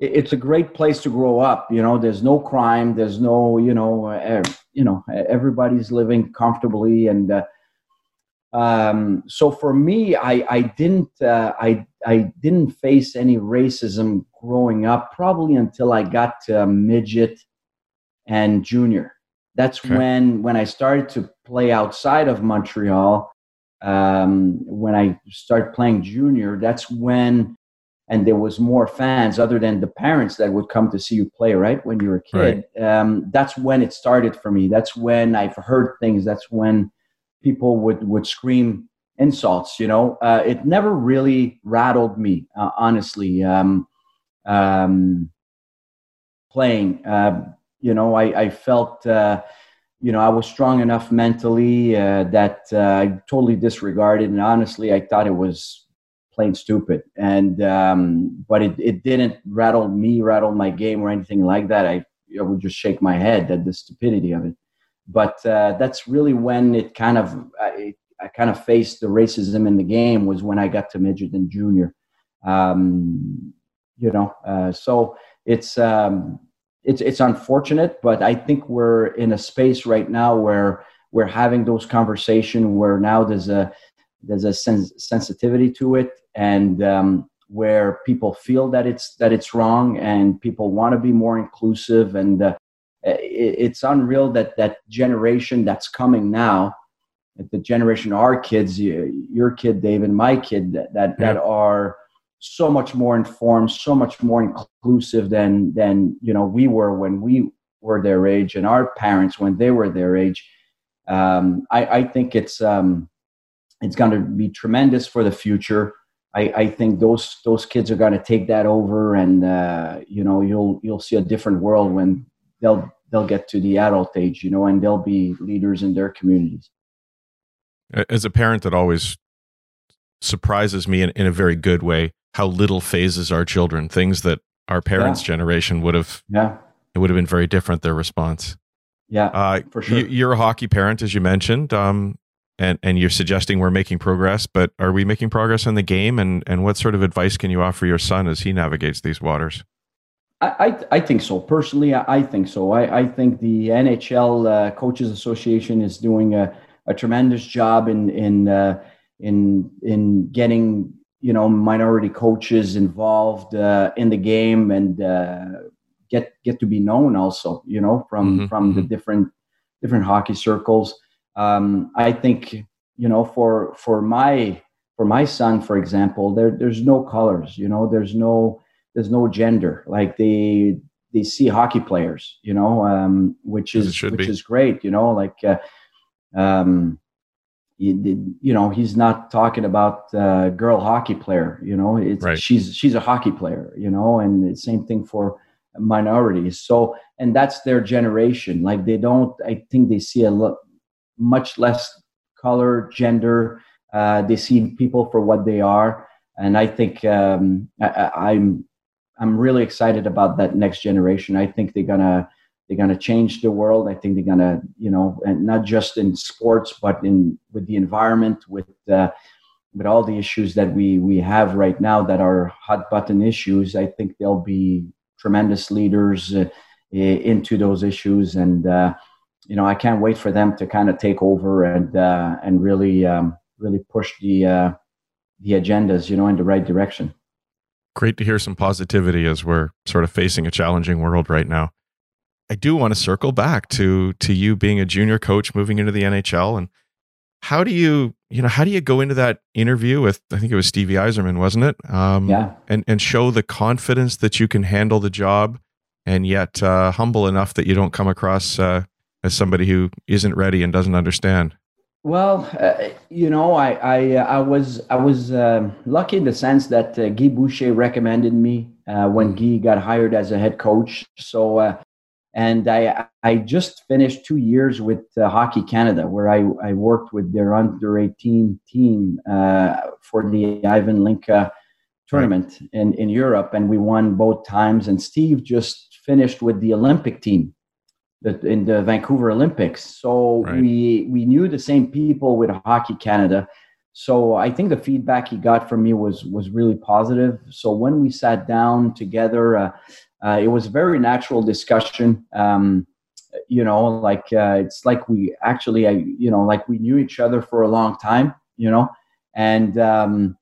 it's a great place to grow up. You know, there's no crime. There's no, you know, uh, you know, everybody's living comfortably, and uh, um, so for me, I I didn't uh, I I didn't face any racism growing up. Probably until I got to midget and junior. That's okay. when when I started to play outside of Montreal. Um, when I started playing junior, that's when and there was more fans other than the parents that would come to see you play right when you were a kid. Right. um, that's when it started for me. That's when i've heard things. That's when people would would scream insults you know? Uh, it never really rattled me uh, honestly um, um, playing. Uh, you know i, I felt uh, you know i was strong enough mentally uh, that uh, i totally disregarded and honestly i thought it was plain stupid. And um, but it, it didn't rattle me, rattle my game or anything like that. I, I would just shake my head at the stupidity of it. But uh, that's really when it kind of I, I, kind of faced the racism in the game was when I got to midget and junior. Um, you know, uh, so it's um, it's it's unfortunate, but I think we're in a space right now where we're having those conversations where now there's a there's a sens- sensitivity to it and um, where people feel that it's that it's wrong and people want to be more inclusive and uh, it, it's unreal that that generation that's coming now the generation our kids your kid dave and my kid that that, yeah. that are so much more informed so much more inclusive than than you know we were when we were their age and our parents when they were their age um, I, I think it's um, it's going to be tremendous for the future. I, I think those those kids are going to take that over, and uh, you know you'll you'll see a different world when they'll they'll get to the adult age, you know, and they'll be leaders in their communities. As a parent, that always surprises me in, in a very good way how little phases our children things that our parents' yeah. generation would have. Yeah, it would have been very different their response. Yeah, uh, for sure. You, are a hockey parent, as you mentioned. Um, and and you're suggesting we're making progress, but are we making progress in the game? And and what sort of advice can you offer your son as he navigates these waters? I, I, I think so. Personally, I, think so. I, I think the NHL uh, Coaches Association is doing a, a tremendous job in in uh, in in getting you know minority coaches involved uh, in the game and uh, get get to be known also. You know from mm-hmm, from mm-hmm. the different different hockey circles um, I think you know for for my for my son, for example, there there's no colors. You know, there's no there's no gender. Like they they see hockey players. You know, um, which is which be. is great. You know, like. Uh, um, you, you know he's not talking about uh, girl hockey player you know it's right. she's she's a hockey player you know and the same thing for minorities so and that's their generation like they don't i think they see a lot much less color, gender. Uh, they see people for what they are, and I think um, I, I'm I'm really excited about that next generation. I think they're gonna they're to change the world. I think they're to, you know, and not just in sports, but in with the environment, with uh, with all the issues that we we have right now that are hot button issues. I think they'll be tremendous leaders uh, into those issues, and uh, you know, I can't wait for them to kind of take over and uh, and really um, really push the uh, the agendas, you know, in the right direction. Great to hear some positivity as we're sort of facing a challenging world right now. I do want to circle back to to you being a junior coach moving into the NHL and how do you you know how do you go into that interview with I think it was Stevie Yzerman wasn't it um, yeah and and show the confidence that you can handle the job and yet uh, humble enough that you don't come across uh, as somebody who isn't ready and doesn't understand well, uh, you know, I I, uh, I was I was uh, lucky in the sense that uh, Guy Boucher recommended me uh, when. Guy got hired as a head coach. So, uh, and I I just finished two years with Hockey Canada, where I I worked with their under eighteen team for the Ivan Hlinka tournament right. in in Europe, and we won both times. And Steve just finished with the Olympic team the, in the Vancouver Olympics. So right. we we knew the same people with Hockey Canada. So I think the feedback he got from me was was really positive. So when we sat down together, uh, uh, it was a very natural discussion. Um, you know, like uh, it's like we actually, I, you know, like we knew each other for a long time. You know, and um,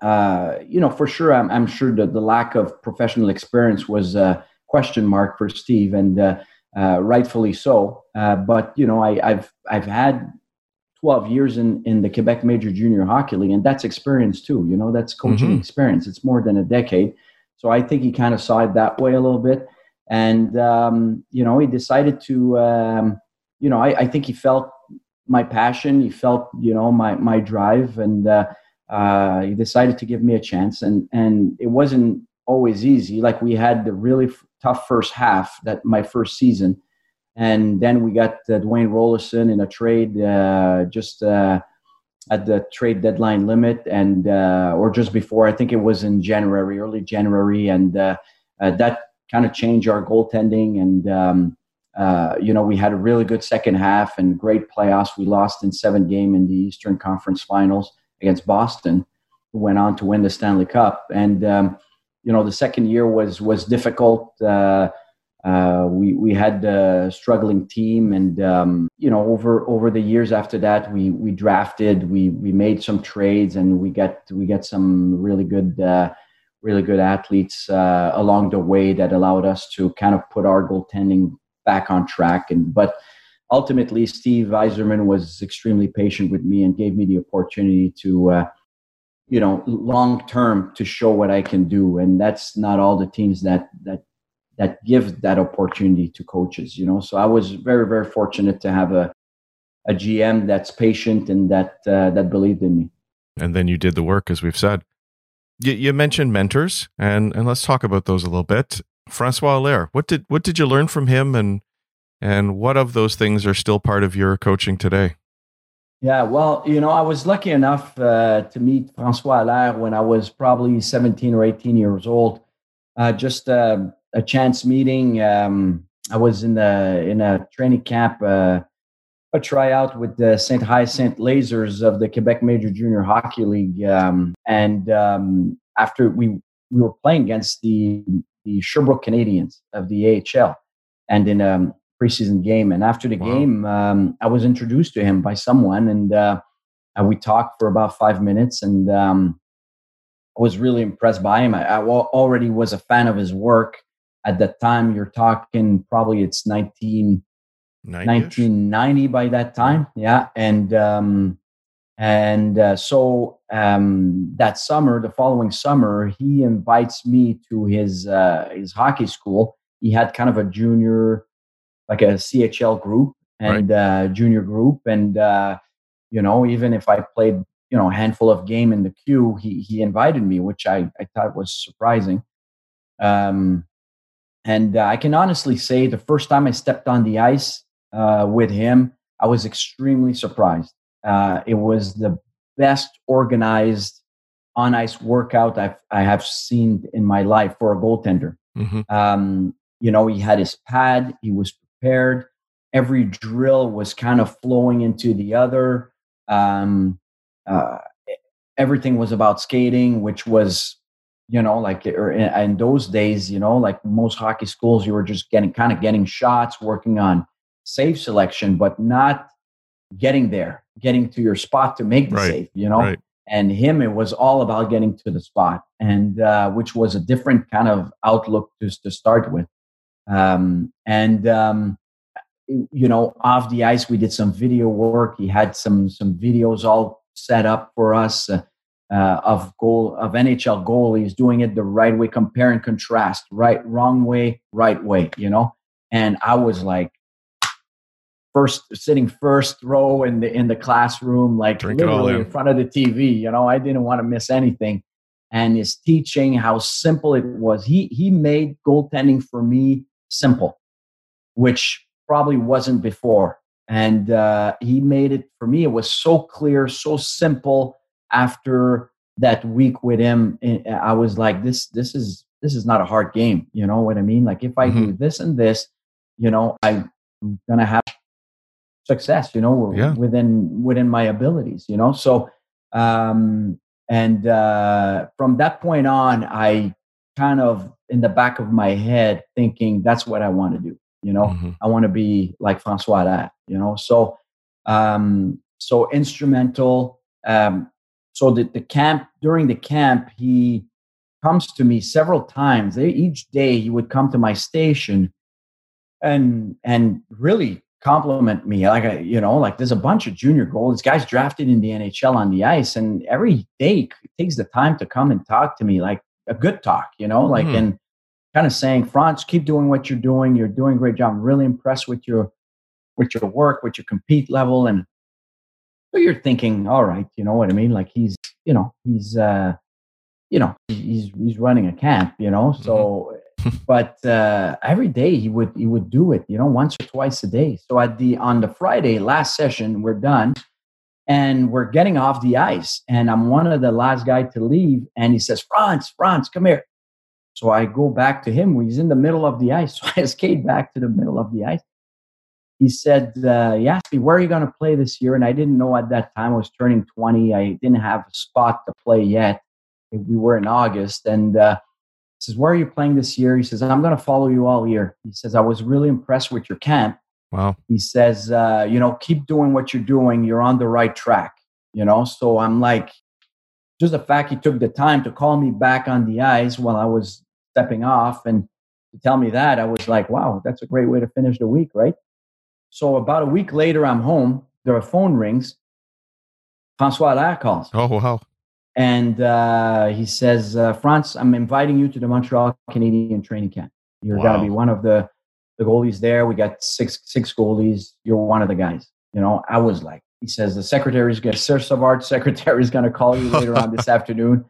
uh, you know, for sure, I'm, I'm sure that the lack of professional experience was a question mark for Steve, and uh, rightfully so. Uh, but you know, I, have I've had 12 years in in the Quebec Major Junior Hockey League, and that's experience too. You know, that's coaching mm-hmm. experience. It's more than a decade. So I think he kind of saw it that way a little bit, and um, you know, he decided to. Um, you know, I, I, think he felt my passion. He felt you know my my drive, and uh, uh he decided to give me a chance. And and it wasn't always easy. Like we had the really tough first half that my first season, and then we got uh, Dwayne Roloson in a trade uh, just uh, at the trade deadline limit, and uh, or just before. I think it was in January, early January, and uh, uh, that kind of changed our goaltending. And um, you know, we had a really good second half and great playoffs. We lost in seven game in the Eastern Conference Finals against Boston, who went on to win the Stanley Cup, and um, you know the second year was was difficult. Uh, uh, we we had a struggling team, and um, you know over over the years after that, we we drafted, we we made some trades, and we got we got some really good uh, really good athletes uh, along the way that allowed us to kind of put our goaltending back on track. And but ultimately, Steve Yzerman was extremely patient with me and gave me the opportunity to uh, you know long term to show what I can do, and that's not all the teams that that that give that opportunity to coaches. You know, so I was very very fortunate to have a a GM that's patient and that uh, that believed in me. And then you did the work, as we've said. You, you mentioned mentors, and and let's talk about those a little bit. Francois Allaire, what did what did you learn from him, and and what of those things are still part of your coaching today? Yeah, well, you know, I was lucky enough uh, to meet Francois Allaire when I was probably 17 or 18 years old. Uh, just uh, a chance meeting. Um, I was in a in a training camp, uh, a tryout with the Saint Hyacinthe Lasers of the Quebec Major Junior Hockey League, um, and um, after we we were playing against the the Sherbrooke Canadiens of the AHL, and in um, preseason game. And after the wow. game, um, I was introduced to him by someone, and uh, we talked for about five minutes. And um, I was really impressed by him. I, I, already was a fan of his work at that time. You're talking probably it's 19, 1990 by that time, yeah. And um, and uh, so um, that summer, the following summer, he invites me to his uh, his hockey school. He had kind of a junior like a CHL group and right. uh, junior group, and uh, you know, even if I played you know a handful of game in the queue, he he invited me, which I I thought was surprising. Um, and uh, I can honestly say the first time I stepped on the ice uh, with him, I was extremely surprised. Uh, it was the best organized on ice workout I've I have seen in my life for a goaltender. Mm-hmm. Um, you know, he had his pad, he was prepared. Every drill was kind of flowing into the other. Um, uh, everything was about skating, which was, you know, like er, in, in those days, you know, like most hockey schools, you were just getting kind of getting shots, working on save selection, but not getting there, getting to your spot to make the Right, save, you know? right. And him, it was all about getting to the spot, and uh, which was a different kind of outlook to, to start with. Um, and um, you know, off the ice, we did some video work. He had some some videos all set up for us uh, uh, of goal of NHL goalies doing it the right way, compare and contrast, right, wrong way, right way. You know, and I was like, first sitting first row in the in the classroom, like Drink literally in. in front of the TV. You know, I didn't want to miss anything. And his teaching, how simple it was. He he made goaltending for me simple, which probably wasn't before. And uh, he made it for me. It was so clear, so simple. After that week with him, eh, I was like, this this is this is not a hard game. You know what I mean? Like if I do this and this, you know, I'm gonna have success. You know, Yeah. within within my abilities. You know, so um, and uh, from that point on, I kind of in the back of my head thinking that's what I want to do. You know, Mhm. I want to be like Francois Allaire, you know. So, um, so instrumental. Um, so the, the camp during the camp, he comes to me several times. Each day, he would come to my station and and really compliment me. Like I, you know, like there's a bunch of junior goalies, guys drafted in the NHL on the ice, and every day he takes the time to come and talk to me, like a good talk, you know, like Mhm. and kind of saying, Frantz, keep doing what you're doing. You're doing a great job. I'm really impressed with your with your work, with your compete level. And so you're thinking, all right, you know what I mean? Like he's, you know, he's uh, you know, he's he's running a camp, you know. So but uh every day he would he would do it, you know, once or twice a day. So at the on the Friday, last session, we're done and we're getting off the ice. And I'm one of the last guy to leave. And he says, Frantz, Frantz, come here. So I go back to him. He's in the middle of the ice. So I skate back to the middle of the ice. He said, uh, he asked me, where are you going to play this year? And I didn't know at that time I was turning 20. I didn't have a spot to play yet. We were in August. And uh, he says, where are you playing this year? He says, I'm going to follow you all year. He says, I was really impressed with your camp Wow. he says, uh, you know, keep doing what you're doing. You're on the right track, you know? So I'm like, just the fact he took the time to call me back on the ice while I was stepping off and to tell me that, I was like, wow, that's a great way to finish the week, right? So about a week later, I'm home. The phone rings. Francois Allaire calls. Oh wow. And uh, he says, uh, Frantz, I'm inviting you to the Montreal Canadian training camp. You're going to be one of the, the goalies there. We got six six goalies. You're one of the guys. You know, I was like, he says, the secretary's going to, Serge Savard, secretary is going to call you later on this afternoon.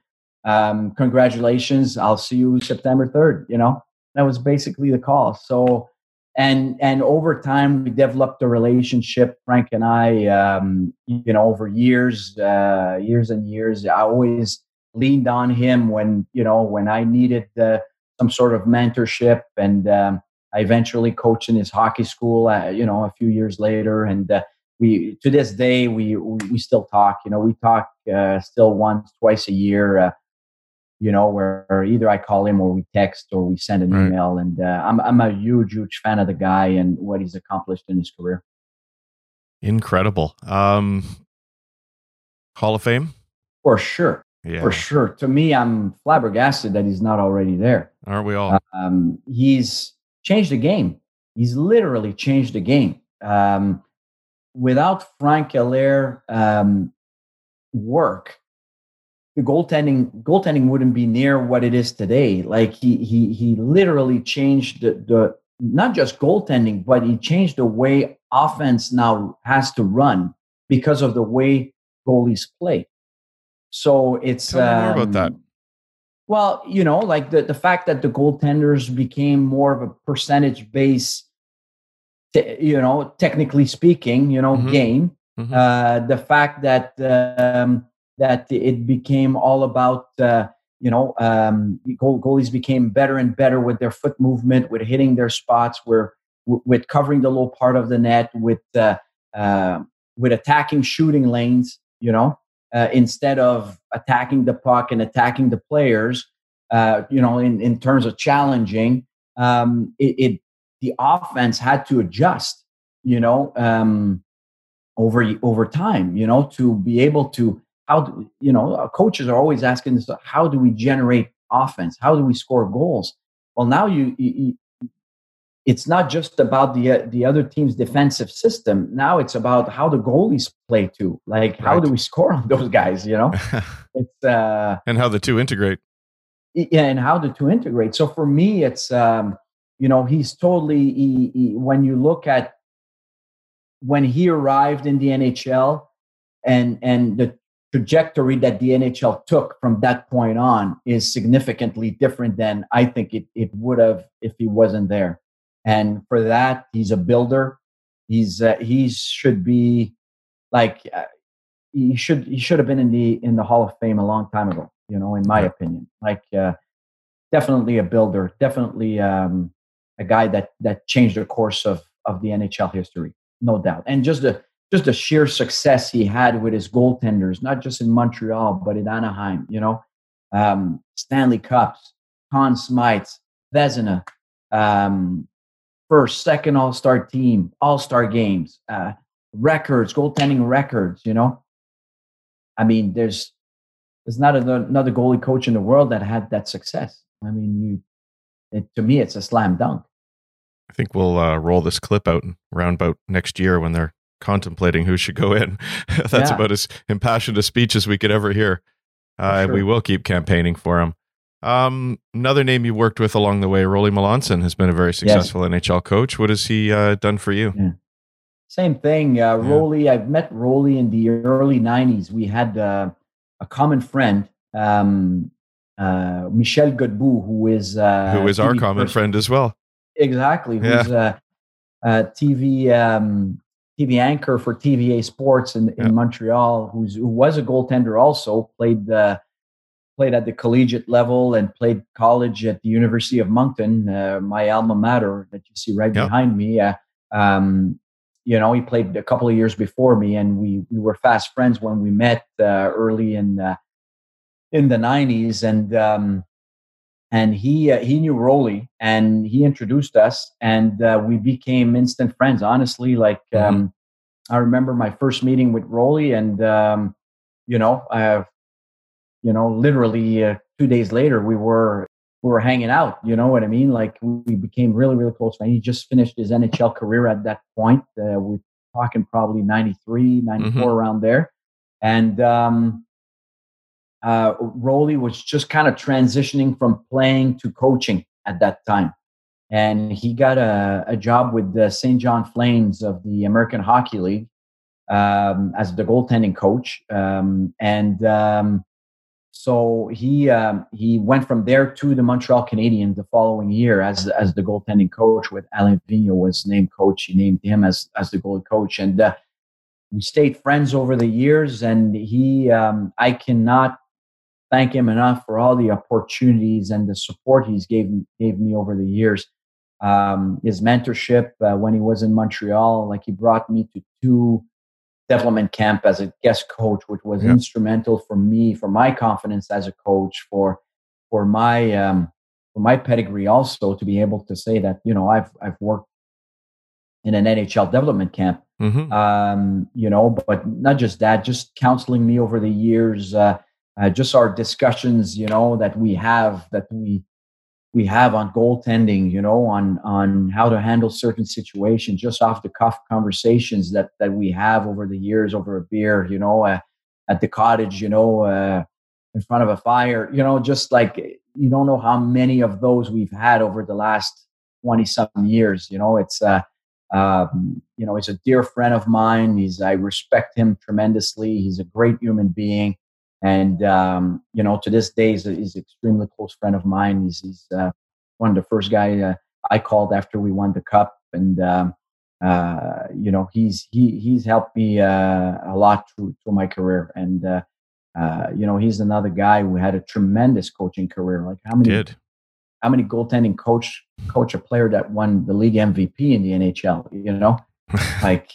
Um, congratulations. I'll see you September 3rd. You know, that was basically the call. So, and and over time we developed a relationship frank and i um, you know over years uh, years and years i always leaned on him when you know when i needed uh, some sort of mentorship and um, i eventually coached in his hockey school uh, you know a few years later and uh, we to this day we we, still talk you know we talk uh, still once twice a year uh, you know, where, where either I call him or we text or we send an Right. email. And uh, I'm I'm a huge, huge fan of the guy and what he's accomplished in his career. Incredible. Um Hall of Fame? For sure, Yeah. for sure. To me, I'm flabbergasted that he's not already there. Aren't we all? Um, he's changed the game. He's literally changed the game. Um, without Frank Allaire um, work, the goaltending goaltending wouldn't be near what it is today. Like he he he literally changed the, the not just goaltending, but he changed the way offense now has to run because of the way goalies play. So it's Tell me more about that. Well, you know, like the, the fact that the goaltenders became more of a percentage base, te- you know, technically speaking, you know, Mhm. game. Mhm. Uh, the fact that um, that it became all about uh, you know, um, goal, goalies became better and better with their foot movement, with hitting their spots, where with covering the low part of the net, with uh, uh, with attacking shooting lanes. You know, uh, instead of attacking the puck and attacking the players. Uh, you know, in in terms of challenging, um, it, it the offense had to adjust. You know, um, over over time. You know, to be able to how do, you know uh, coaches are always asking this how do we generate offense how do we score goals well now you, you it's not just about the uh, the other team's defensive system. Now it's about how the goalies play too. Like how right. do we score on those guys you know? It's uh and how the two integrate. yeah and how the two integrate. So for me it's um you know he's totally he, he, when you look at when he arrived in the nhl and and the trajectory that the NHL took from that point on is significantly different than I think it, it would have if he wasn't there. And for that, he's a builder. He's uh, he should be like uh, he should he should have been in the in the Hall of Fame a long time ago. You know, in my opinion, like uh, definitely a builder, definitely um, a guy that that changed the course of of the NHL history, no doubt. And just the just the sheer success he had with his goaltenders, not just in Montreal, but in Anaheim, you know, um, Stanley Cups, Conn Smythes, Vezina, um, first, second All Star team, All Star games, uh, records, goaltending records, you know. I mean, there's there's not another goalie coach in the world that had that success. I mean, you, it, to me, it's a slam dunk. I think we'll uh, roll this clip out around about next year when they're contemplating who should go in. That's yeah. about as impassioned a speech as we could ever hear. Uh, sure. We will keep campaigning for him. Um, another name you worked with along the way, Rollie Melanson, has been a very successful yes. NHL coach. What has he uh, done for you? Yeah. Same thing. Uh, yeah. Rollie, I've met Rollie in the early 90s. We had uh, a common friend, um, uh, Michel Godbout, who is uh, who is our common person. friend as well. Exactly. Who's yeah. uh, TV um, TV anchor for TVA Sports in, in. Montreal, who's, who was a goaltender also, played uh, played at the collegiate level and played college at the University of Moncton, uh, my alma mater that you see right yeah. behind me. Uh, um, you know, he played a couple of years before me, and we we were fast friends when we met uh, early in uh, in the '90s, and um, and he uh, he knew Rollie and he introduced us and uh, we became instant friends honestly like mm-hmm. um, I remember my first meeting with Rollie and um, you know uh, you know literally uh, 2 days later we were we were hanging out you know what I mean like we became really really close friends he just finished his NHL career at that point uh, we're talking probably 93 94 mm-hmm. around there and um, uh, was just kind of transitioning from playing to coaching at that time. And he got a, a job with the Saint John Flames of the American Hockey League um, as the goaltending coach. Um, and um, so he um, he went from there to the Montreal Canadiens the following year as as the goaltending coach. With Alain Vigneault was named coach, he named him as as the goalie coach, and uh, we stayed friends over the years. And he, um, I cannot thank him enough for all the opportunities and the support he's gave gave me over the years. Um, his mentorship uh, when he was in Montreal, like he brought me to two development camp as a guest coach, which was yeah. instrumental for me, for my confidence as a coach, for for my um, for my pedigree also to be able to say that you know I've I've worked in an NHL development camp. Mm-hmm. Um, you know, but not just that, just counseling me over the years. Uh, uh, just our discussions, you know, that we have that we we have on goaltending, you know, on on how to handle certain situations, just off the cuff conversations that that we have over the years over a beer, you know, uh, at the cottage, you know, uh, in front of a fire, you know, just like you don't know how many of those we've had over the last twenty something years. You know, it's uh, um, you know, he's a dear friend of mine. He's I respect him tremendously. He's a great human being and um, you know to this day he's, he's an extremely close friend of mine he's, he's uh, one of the first guy uh, i called after we won the cup and um, uh, you know he's he he's helped me uh, a lot through through my career and uh, Uh, you know, he's another guy who had a tremendous coaching career. Like how many Did. how many goaltending coach coach a player that won the league MVP in the NHL? You know, like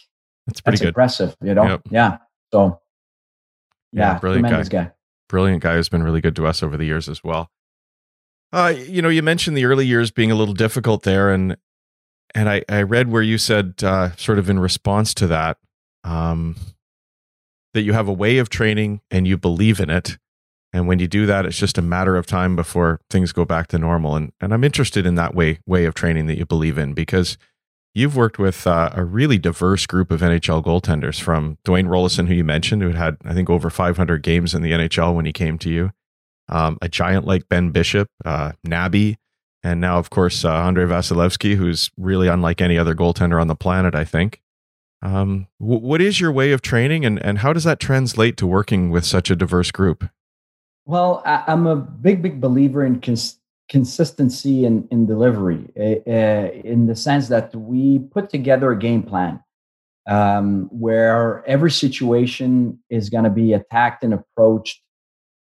That's pretty that's impressive. You know, Yep. yeah. So Yeah, yeah, brilliant tremendous guy. brilliant guy who's been really good to us over the years as well. Uh, you know, you mentioned the early years being a little difficult there, and and I, I read where you said, uh, sort of in response to that, um, that you have a way of training and you believe in it, and when you do that, it's just a matter of time before things go back to normal. And and I'm interested in that way way of training that you believe in because you've worked with uh, a really diverse group of NHL goaltenders, from Dwayne Roloson, who you mentioned, who had I think over 500 games in the NHL when he came to you, um, a giant like Ben Bishop, uh, Nabby, and now of course uh, Andrei Vasilevskiy, who's really unlike any other goaltender on the planet, I think. Um, w- what is your way of training, and and how does that translate to working with such a diverse group? Well, I, I'm a big, big believer in cons- consistency in, in delivery, uh, in the sense that we put together a game plan um, where every situation is going to be attacked and approached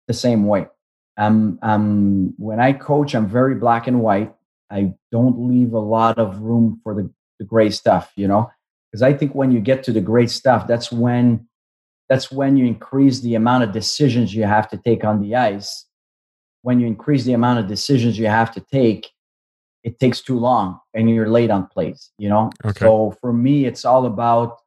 the same way. Um, um, when I coach, I'm very black and white. I don't leave a lot of room for the, the gray stuff, you know, because I think when you get to the gray stuff, that's when that's when you increase the amount of decisions you have to take on the ice. When you increase the amount of decisions you have to take, it takes too long and you're late on plays, you know? Okay. So for me, it's all about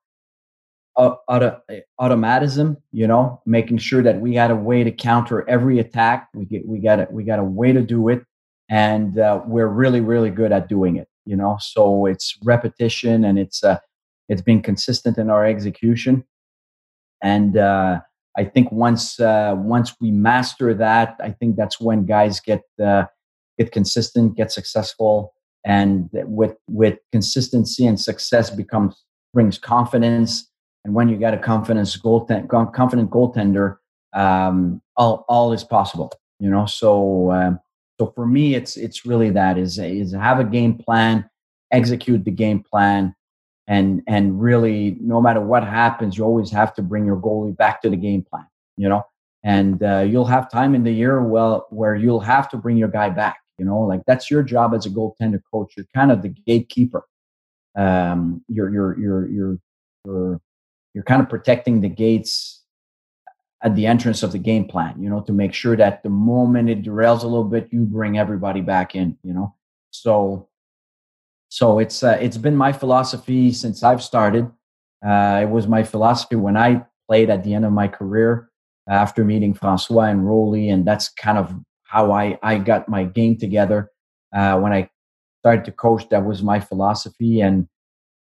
uh, auto, automatism, you know, making sure that we got a way to counter every attack. We get, we got a, we got a way to do it. And uh, we're really, really good at doing it, you know? So it's repetition and it's, uh, it's been consistent in our execution and uh, I think once uh, once we master that, I think that's when guys get uh, get consistent, get successful, and with with consistency and success becomes brings confidence. And when you got a confidence goaltend, confident goaltender, um, all all is possible. You know, so um, so for me, it's it's really that is is have a game plan, execute the game plan, and and really no matter what happens you always have to bring your goalie back to the game plan you know? And uh, you'll have time in the year well where you'll have to bring your guy back you know? Like that's your job as a goaltender coach. You're kind of the gatekeeper. Um you're you're you're you're you're, you're kind of protecting the gates at the entrance of the game plan you know to make sure that the moment it derails a little bit you bring everybody back in you know? So so it's uh, it's been my philosophy since I've started. Uh, it was my philosophy when I played at the end of my career after meeting Francois and Rollie, and that's kind of how I I got my game together. Uh, when I started to coach, that was my philosophy, and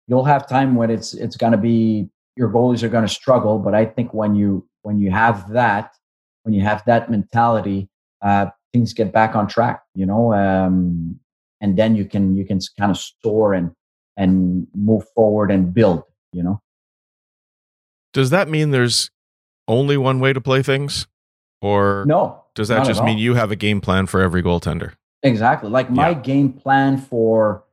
you'll have time when it's it's going to be your goalies are going to struggle, but I think when you when you have that when you have that mentality, uh, things get back on track. You know, um, and then you can you can kind of store and and move forward and build you know Does that mean there's only one way to play things, or no does that just mean you have a game plan for every goaltender? exactly like my Yeah. game plan for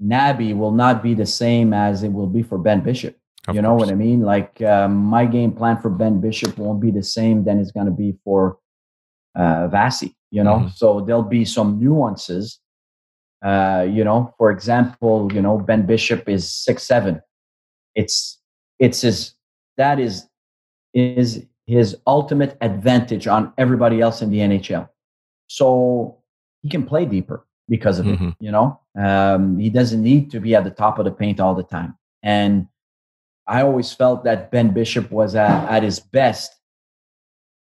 nabby will not be the same as it will be for ben bishop Of you know course. what i mean like um, my game plan for ben bishop won't be the same than it's going to be for uh vasi you know Mhm. so there'll be some nuances uh you know for example you know ben bishop is six seven. It's it's his that is is his ultimate advantage on everybody else in the nhl so he can play deeper because of Mhm. it you know? Um he doesn't need to be at the top of the paint all the time. And i always felt that ben bishop was at, at his best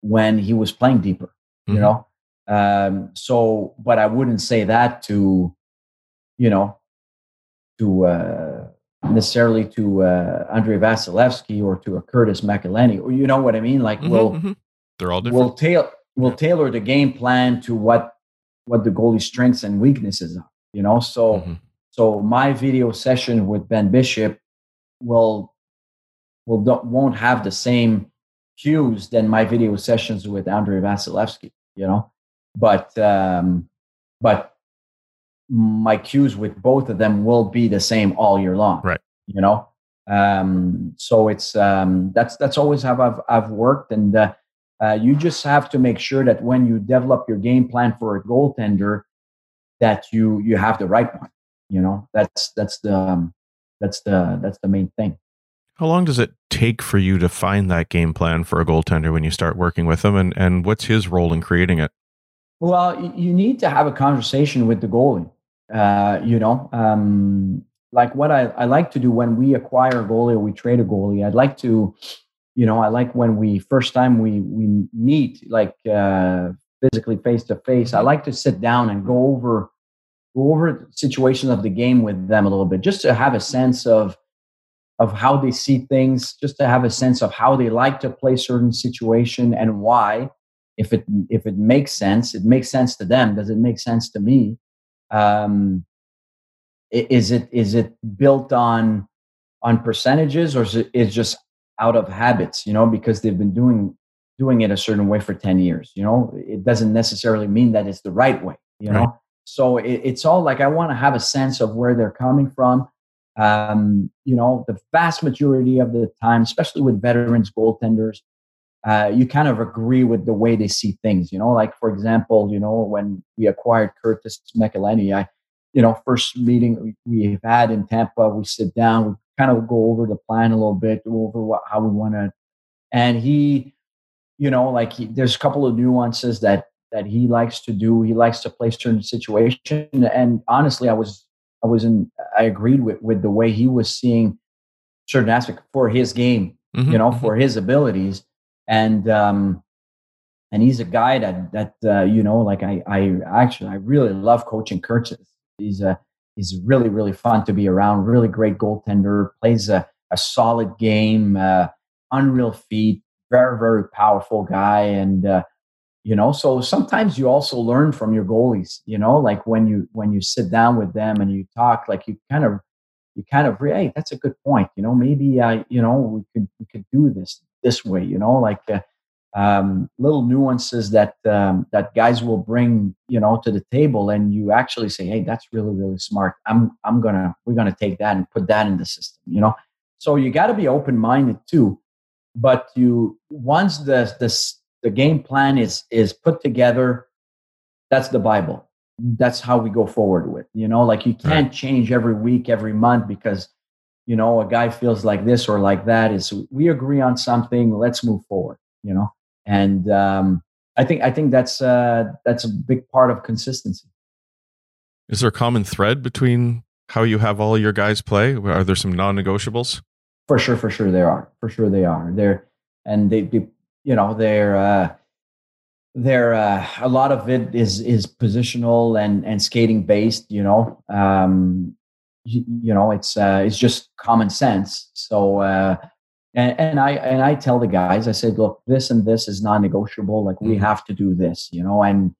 when he was playing deeper Mhm. you know? Um so but i wouldn't say that to you know to uh necessarily to uh andrei vasilevskiy or to a curtis mcelhinney or you know what i mean like Mhm, we'll mhm. They're all different. we'll tailor we'll tailor the game plan to what what the goalie's strengths and weaknesses are you know so Mhm. so my video session with ben bishop will will don't, won't have the same cues than my video sessions with Andrei Vasilevskiy, you know. But um, but my cues with both of them will be the same all year long, Right. You know. Um, so it's um, that's that's always how I've I've worked, and uh, Uh, you just have to make sure that when you develop your game plan for a goaltender, that you you have the right one. You know, that's that's the um, that's the that's the main thing. How long does it take for you to find that game plan for a goaltender when you start working with them, and and what's his role in creating it? Well, you need to have a conversation with the goalie. Uh, you know, um, like what I, I like to do when we acquire a goalie or we trade a goalie. I'd like to, you know, I like when we first time we we meet, like uh, physically face to face. I like to sit down and go over go over situations of the game with them a little bit, just to have a sense of of how they see things, just to have a sense of how they like to play certain situation and why. If it if it makes sense, it makes sense to them. Does it make sense to me? Um, is it is it built on on percentages or is it is just out of habits? You know, because they've been doing doing it a certain way for ten years. You know, it doesn't necessarily mean that it's the right way. You know, right. so it, it's all like I want to have a sense of where they're coming from um, you know, the vast majority of the time, especially with veterans goaltenders, uh, you kind of agree with the way they see things. You know, like for example, you know, when we acquired Curtis McElhinney, I, you know, first meeting we've had in Tampa, we sit down, we kind of go over the plan a little bit, go over what, how we want to, and he, you know, like he, there's a couple of nuances that that he likes to do. He likes to play certain situation, and honestly, I was I was in, I agreed with, with the way he was seeing certain aspect for his game, mm-hmm, you know, mm-hmm. for his abilities. And, um, and he's a guy that, that, uh, you know, like I, I actually, I really love coaching Curtis. He's a, he's really, really fun to be around. Really great goaltender, plays a, a solid game, uh, unreal feet, very, very powerful guy. And, uh, you know so sometimes you also learn from your goalies you know like when you when you sit down with them and you talk like you kind of you kind of hey that's a good point you know maybe uh you know we could we could do this this way you know like uh, um, little nuances that um, that guys will bring you know to the table and you actually say hey that's really really smart. I'm i'm gonna we're gonna take that and put that in the system you know? So you got to be open minded too but you once the the the game plan is is put together that's the bible. That's how we go forward with you know? Like you can't change every week every month because you know a guy feels like this or like that is we agree on something let's move forward you know? And um, i think i think that's uh that's a big part of consistency. Is there a common thread between how you have all your guys play? Are there some non-negotiables? For sure for sure there are for sure they are. There and they, they you know they're uh, they're uh, a lot of it is is positional and and skating based. You know, um, you, you know it's uh, it's just common sense. So. Uh, and, and I and I tell the guys, I said, look, this and this is non-negotiable. Like we mm-hmm. have to do this, you know. And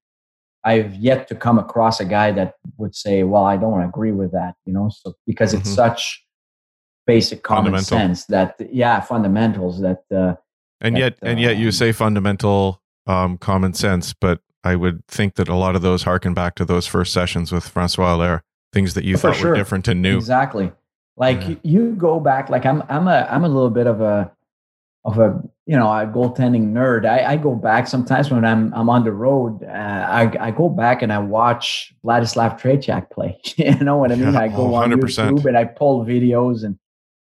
I've yet to come across a guy that would say, "Well, I don't agree with that," you know. So because mm-hmm. it's such basic common sense that, yeah, fundamentals that uh, and yet and yet you um, say fundamental um, common sense but i would think that a lot of those harken back to those first sessions with francois allaire things that you thought sure. were different and new exactly like yeah. you go back like i'm i'm a i'm a little bit of a of a you know a goaltending nerd I, I go back sometimes when i'm i'm on the road uh, I, I go back and i watch vladislav tretiak play you know what i mean yeah, i go 100%. on youtube and i pull videos and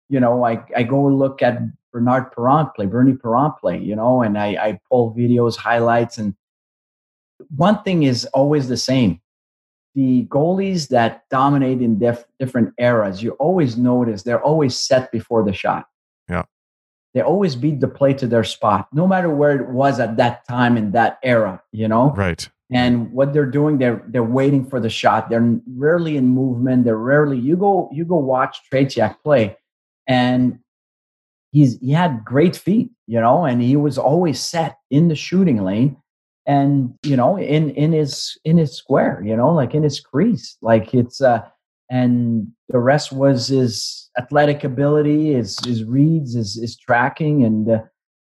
you know i, I go look at Bernard Parent play, Bernie Parent play, you know, and I, I pull videos, highlights. And one thing is always the same. The goalies that dominate in def- different eras, you always notice they're always set before the shot. Yeah. They always beat the play to their spot, no matter where it was at that time in that era, you know? Right. And what they're doing, they're they're waiting for the shot. They're rarely in movement. They're rarely you go you go watch Tretiak play, and he's he had great feet, you know, and he was always set in the shooting lane and you know in in his in his square, you know, like in his crease. Like it's uh and the rest was his athletic ability, his his reads, his his tracking and uh,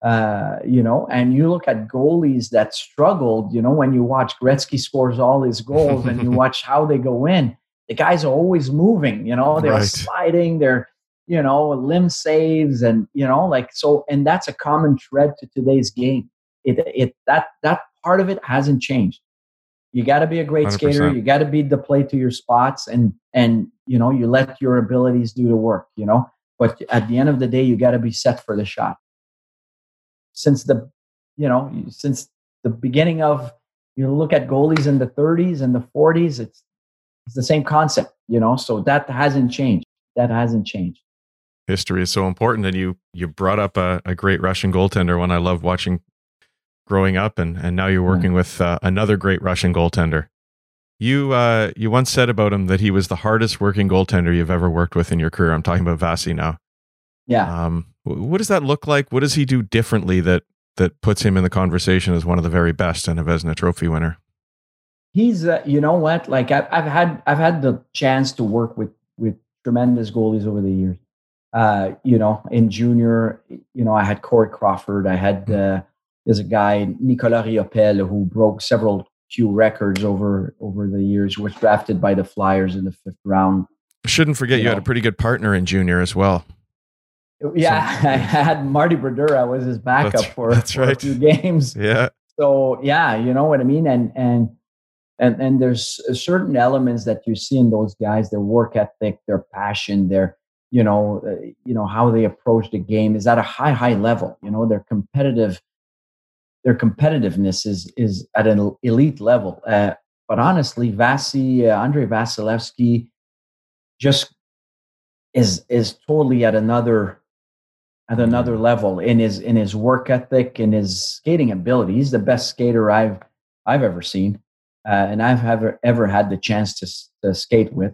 uh, you know, and you look at goalies that struggled, you know, when you watch Gretzky scores all his goals and you watch how they go in, the guys are always moving, you know, they're right. sliding, they're you know, limb saves and, you know, like so, and that's a common thread to today's game. it it that that part of it hasn't changed. You got to be a great 100%. skater. You got to be the play to your spots, and and you know you let your abilities do the work. You know, but at the end of the day, you got to be set for the shot. Since the, you know, since the beginning of you look at goalies in the 30s and the 40s, it's it's the same concept. You know, so that hasn't changed. That hasn't changed history is so important and you you brought up a, a great russian goaltender one i love watching growing up, and and now you're working with uh, another great Russian goaltender. You uh, you once said about him that he was the hardest working goaltender you've ever worked with in your career. I'm talking about Vasi now. Yeah. Um, what does that look like? What does he do differently that that puts him in the conversation as one of the very best and a Vezina Trophy winner? He's, uh, you know what? Like I've, I've had I've had the chance to work with with tremendous goalies over the years. Uh, you know, in junior, you know, I had Corey Crawford, I had mm. uh, there's a guy, Nicola Riopel, who broke several Q records over over the years, was drafted by the Flyers in the fifth round. Shouldn't forget you, you know. had a pretty good partner in junior as well. Yeah, so, I had Marty Brodeur. was his backup that's, for, that's for right. a few games. Yeah. So yeah, you know what I mean, and and and and there's certain elements that you see in those guys: their work ethic, their passion, their you know, uh, you know how they approach the game is at a high high level. You know, they're competitive their competitiveness is is at an elite level. Uh, but honestly, Vasi, uh, Andrei Vasilevskiy, just is is totally at another at another mm-hmm. level in his in his work ethic and his skating ability. He's the best skater I've I've ever seen, uh, and I've ever ever had the chance to, to skate with.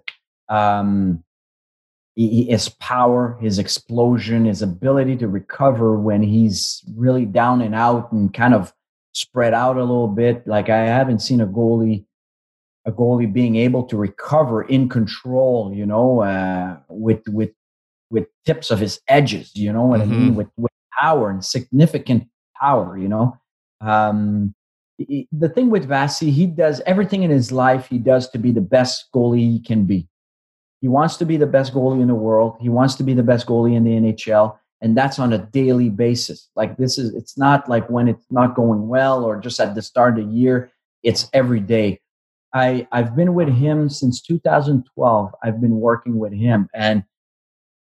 Um, his power, his explosion, his ability to recover when he's really down and out and kind of spread out a little bit. Like I haven't seen a goalie, a goalie being able to recover in control. You know, uh, with with with tips of his edges. You know what mm-hmm. I mean? With with power and significant power. You know. Um, the thing with Vasi, he does everything in his life he does to be the best goalie he can be. He wants to be the best goalie in the world. He wants to be the best goalie in the NHL. And that's on a daily basis. Like this is, it's not like when it's not going well or just at the start of the year. It's every day. I, I've been with him since 2012. I've been working with him. And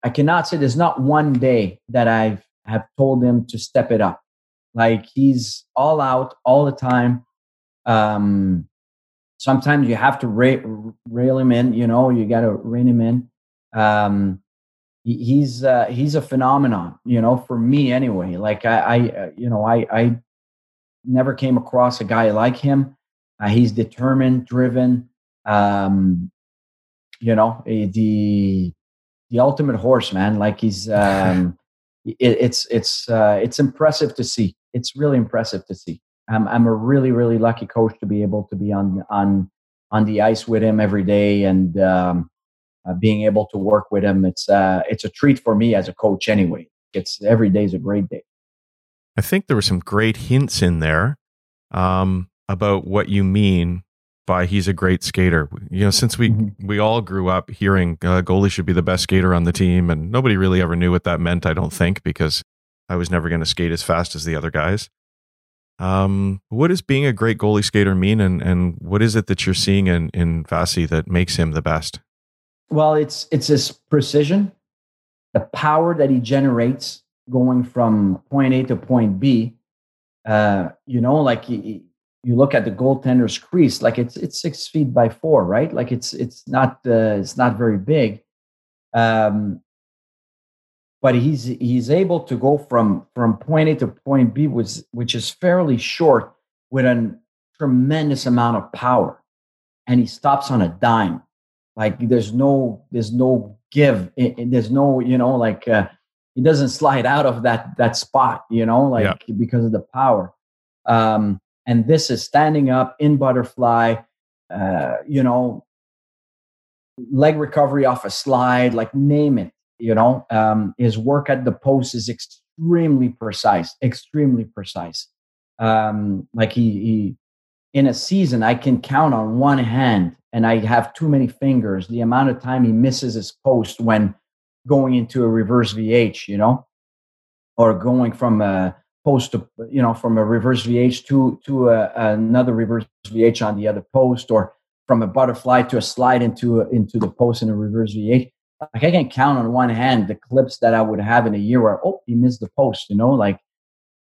I cannot say there's not one day that I have have told him to step it up. Like he's all out all the time. Um, sometimes you have to ra- rail him in. You know, you got to rein him in. Um, he, he's uh, he's a phenomenon. You know, for me anyway. Like I, I uh, you know, I I never came across a guy like him. Uh, he's determined, driven. Um, you know, eh, the the ultimate horse, man. Like he's um, it, it's it's uh, it's impressive to see. It's really impressive to see. I'm I'm a really really lucky coach to be able to be on on on the ice with him every day and um, uh, being able to work with him. It's uh, it's a treat for me as a coach anyway. It's every day is a great day. I think there were some great hints in there um, about what you mean by he's a great skater. You know, since we mm-hmm. we all grew up hearing uh, goalie should be the best skater on the team, and nobody really ever knew what that meant. I don't think because I was never going to skate as fast as the other guys. Um, what does being a great goalie skater mean, and and what is it that you're seeing in in Vasi that makes him the best? Well, it's it's his precision, the power that he generates going from point A to point B. Uh, you know, like he, you look at the goaltender's crease, like it's it's six feet by four, right? Like it's it's not uh, it's not very big. Um, but he's he's able to go from from point A to point B, which which is fairly short, with a tremendous amount of power, and he stops on a dime. Like there's no there's no give, there's no you know like uh, he doesn't slide out of that that spot, you know, like yeah. because of the power. Um, and this is standing up in butterfly, uh, you know, leg recovery off a slide, like name it you know um, his work at the post is extremely precise extremely precise um, like he, he in a season i can count on one hand and i have too many fingers the amount of time he misses his post when going into a reverse vh you know or going from a post to you know from a reverse VH to to a, another reverse VH on the other post, or from a butterfly to a slide into into the post in a reverse VH. Like I can count on one hand the clips that I would have in a year where oh he missed the post, you know, like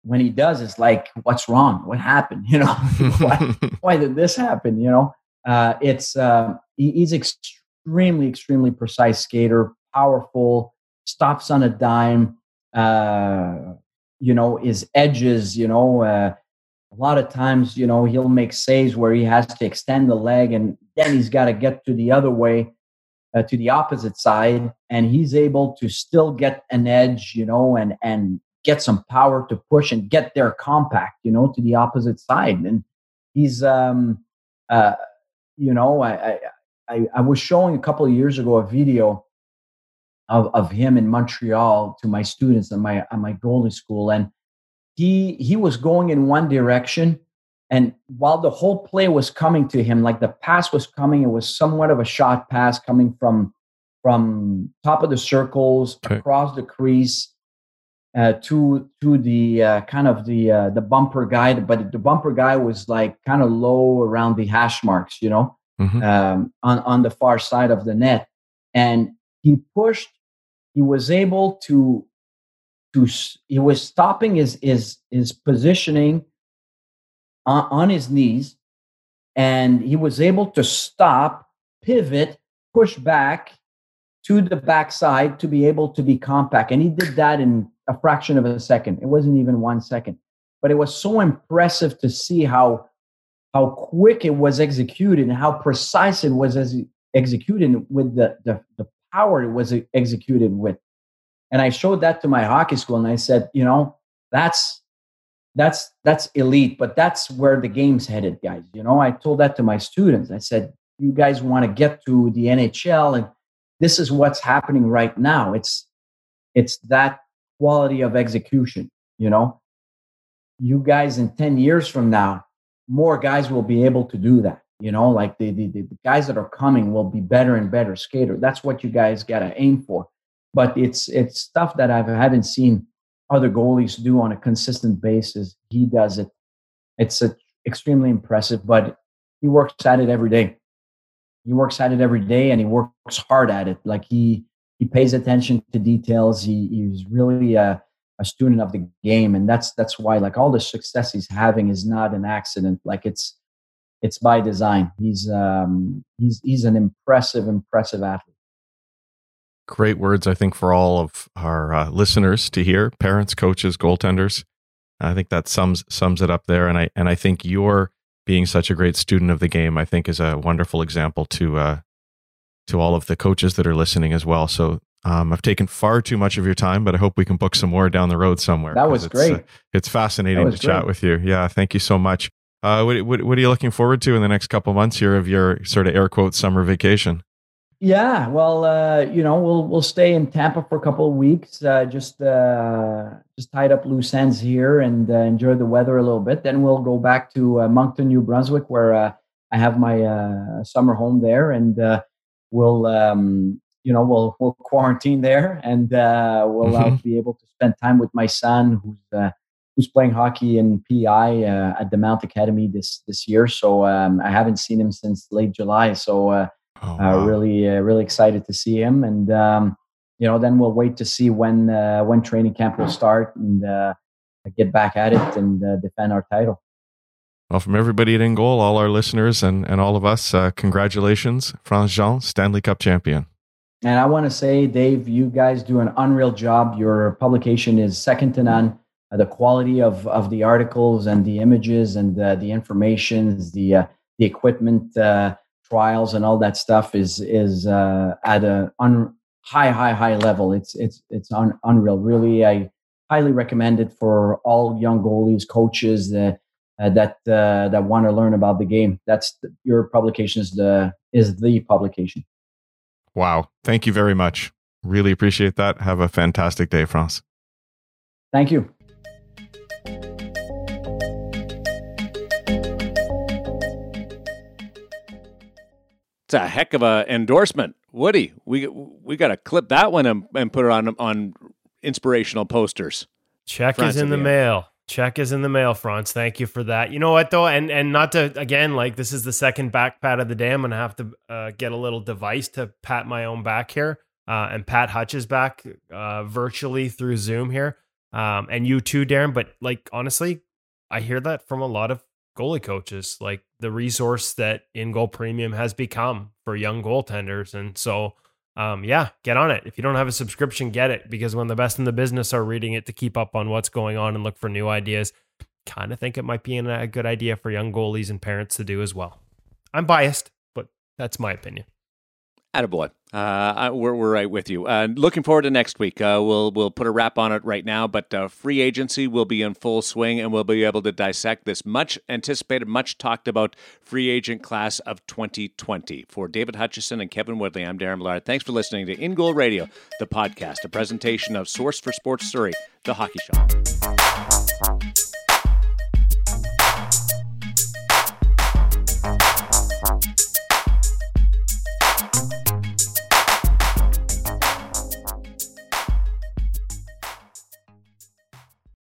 when he does, it's like what's wrong? What happened? You know, why, why, did this happen? You know, uh, it's uh, he, he's extremely extremely precise skater, powerful, stops on a dime. Uh, you know, his edges. You know. Uh, a lot of times, you know, he'll make saves where he has to extend the leg and then he's got to get to the other way, uh, to the opposite side. And he's able to still get an edge, you know, and, and get some power to push and get their compact, you know, to the opposite side. And he's, um, uh, you know, I, I, I was showing a couple of years ago a video of, of him in Montreal to my students at my, at my goalie school. And, he he was going in one direction and while the whole play was coming to him like the pass was coming it was somewhat of a shot pass coming from from top of the circles okay. across the crease uh, to to the uh, kind of the uh, the bumper guy but the bumper guy was like kind of low around the hash marks you know mm-hmm. um, on on the far side of the net and he pushed he was able to to he was stopping his his his positioning on, on his knees and he was able to stop pivot push back to the backside to be able to be compact. And he did that in a fraction of a second. It wasn't even one second. But it was so impressive to see how how quick it was executed and how precise it was as executed with the, the, the power it was executed with. And I showed that to my hockey school and I said, you know, that's that's that's elite, but that's where the game's headed, guys. You know, I told that to my students. I said, you guys want to get to the NHL and this is what's happening right now. It's it's that quality of execution, you know. You guys in 10 years from now, more guys will be able to do that. You know, like the, the, the guys that are coming will be better and better skater. That's what you guys got to aim for but it's it's stuff that I haven't seen other goalies do on a consistent basis. He does it. It's a, extremely impressive, but he works at it every day. He works at it every day, and he works hard at it. Like he he pays attention to details. He he's really a, a student of the game, and that's that's why like all the success he's having is not an accident. Like it's it's by design. He's um he's he's an impressive impressive athlete great words, I think, for all of our uh, listeners to hear parents, coaches, goaltenders. I think that sums sums it up there. And I and I think your being such a great student of the game, I think, is a wonderful example to uh, to all of the coaches that are listening as well. So um, I've taken far too much of your time, but I hope we can book some more down the road somewhere. That was it's, great. Uh, it's fascinating to great. chat with you. Yeah, thank you so much. Uh, what, what, what, are you looking forward to in the next couple months here of your sort of air quote summer vacation? Yeah, well, uh, you know, we'll we'll stay in Tampa for a couple of weeks. Uh, just uh, just tied up loose ends here and uh, enjoy the weather a little bit. Then we'll go back to uh, Moncton, New Brunswick, where uh, I have my summer home there, and we'll um, you know we'll we'll quarantine there, and we'll mm-hmm. be able to spend time with my son, who's who's playing hockey in PI at the Mount Academy this this year. So um, I haven't seen him since late July. So Oh, uh, wow. uh, really, uh, really excited to see him, and um, you know, then we'll wait to see when uh, when training camp will start and uh, get back at it and uh, defend our title. Well, from everybody at In Goal, all our listeners and, and all of us, congratulations, Frantz Jean, Stanley Cup champion. And I want to say, Dave, you guys do an unreal job. Your publication is second to none. the quality of, of the articles and the images and the, the information, the the equipment trials and all that stuff is is uh, at a un, high high high level. It's it's it's un, unreal. Really, I highly recommend it for all young goalies, coaches that uh, that uh, that want to learn about the game. That's the, your publication is the is the publication. Wow! Thank you very much. Really appreciate that. Have a fantastic day, Frantz. Thank you. A heck of a endorsement, Woody. We we got to clip that one and, and put it on on inspirational posters. Check Frantz is in the mail. Check is in the mail, Frantz. Thank you for that. You know what though, and and not to again like this is the second back pat of the day. I'm gonna have to uh, get a little device to pat my own back here, uh, and pat Hutch's back uh, virtually through Zoom here, um, and you too, Darren. But like honestly, I hear that from a lot of goalie coaches, like the resource that in goal premium has become for young goaltenders, and so um, yeah, get on it. If you don't have a subscription, get it because when the best in the business are reading it to keep up on what's going on and look for new ideas, kind of think it might be a good idea for young goalies and parents to do as well. I'm biased, but that's my opinion. Attaboy. Uh, we're, we're right with you. Uh, looking forward to next week. Uh, we'll we'll put a wrap on it right now, but uh, free agency will be in full swing, and we'll be able to dissect this much anticipated, much talked about free agent class of 2020. For David Hutchison and Kevin Woodley, I'm Darren Millard. Thanks for listening to In Goal Radio, the podcast, a presentation of Source for Sports Surrey, the Hockey Shop.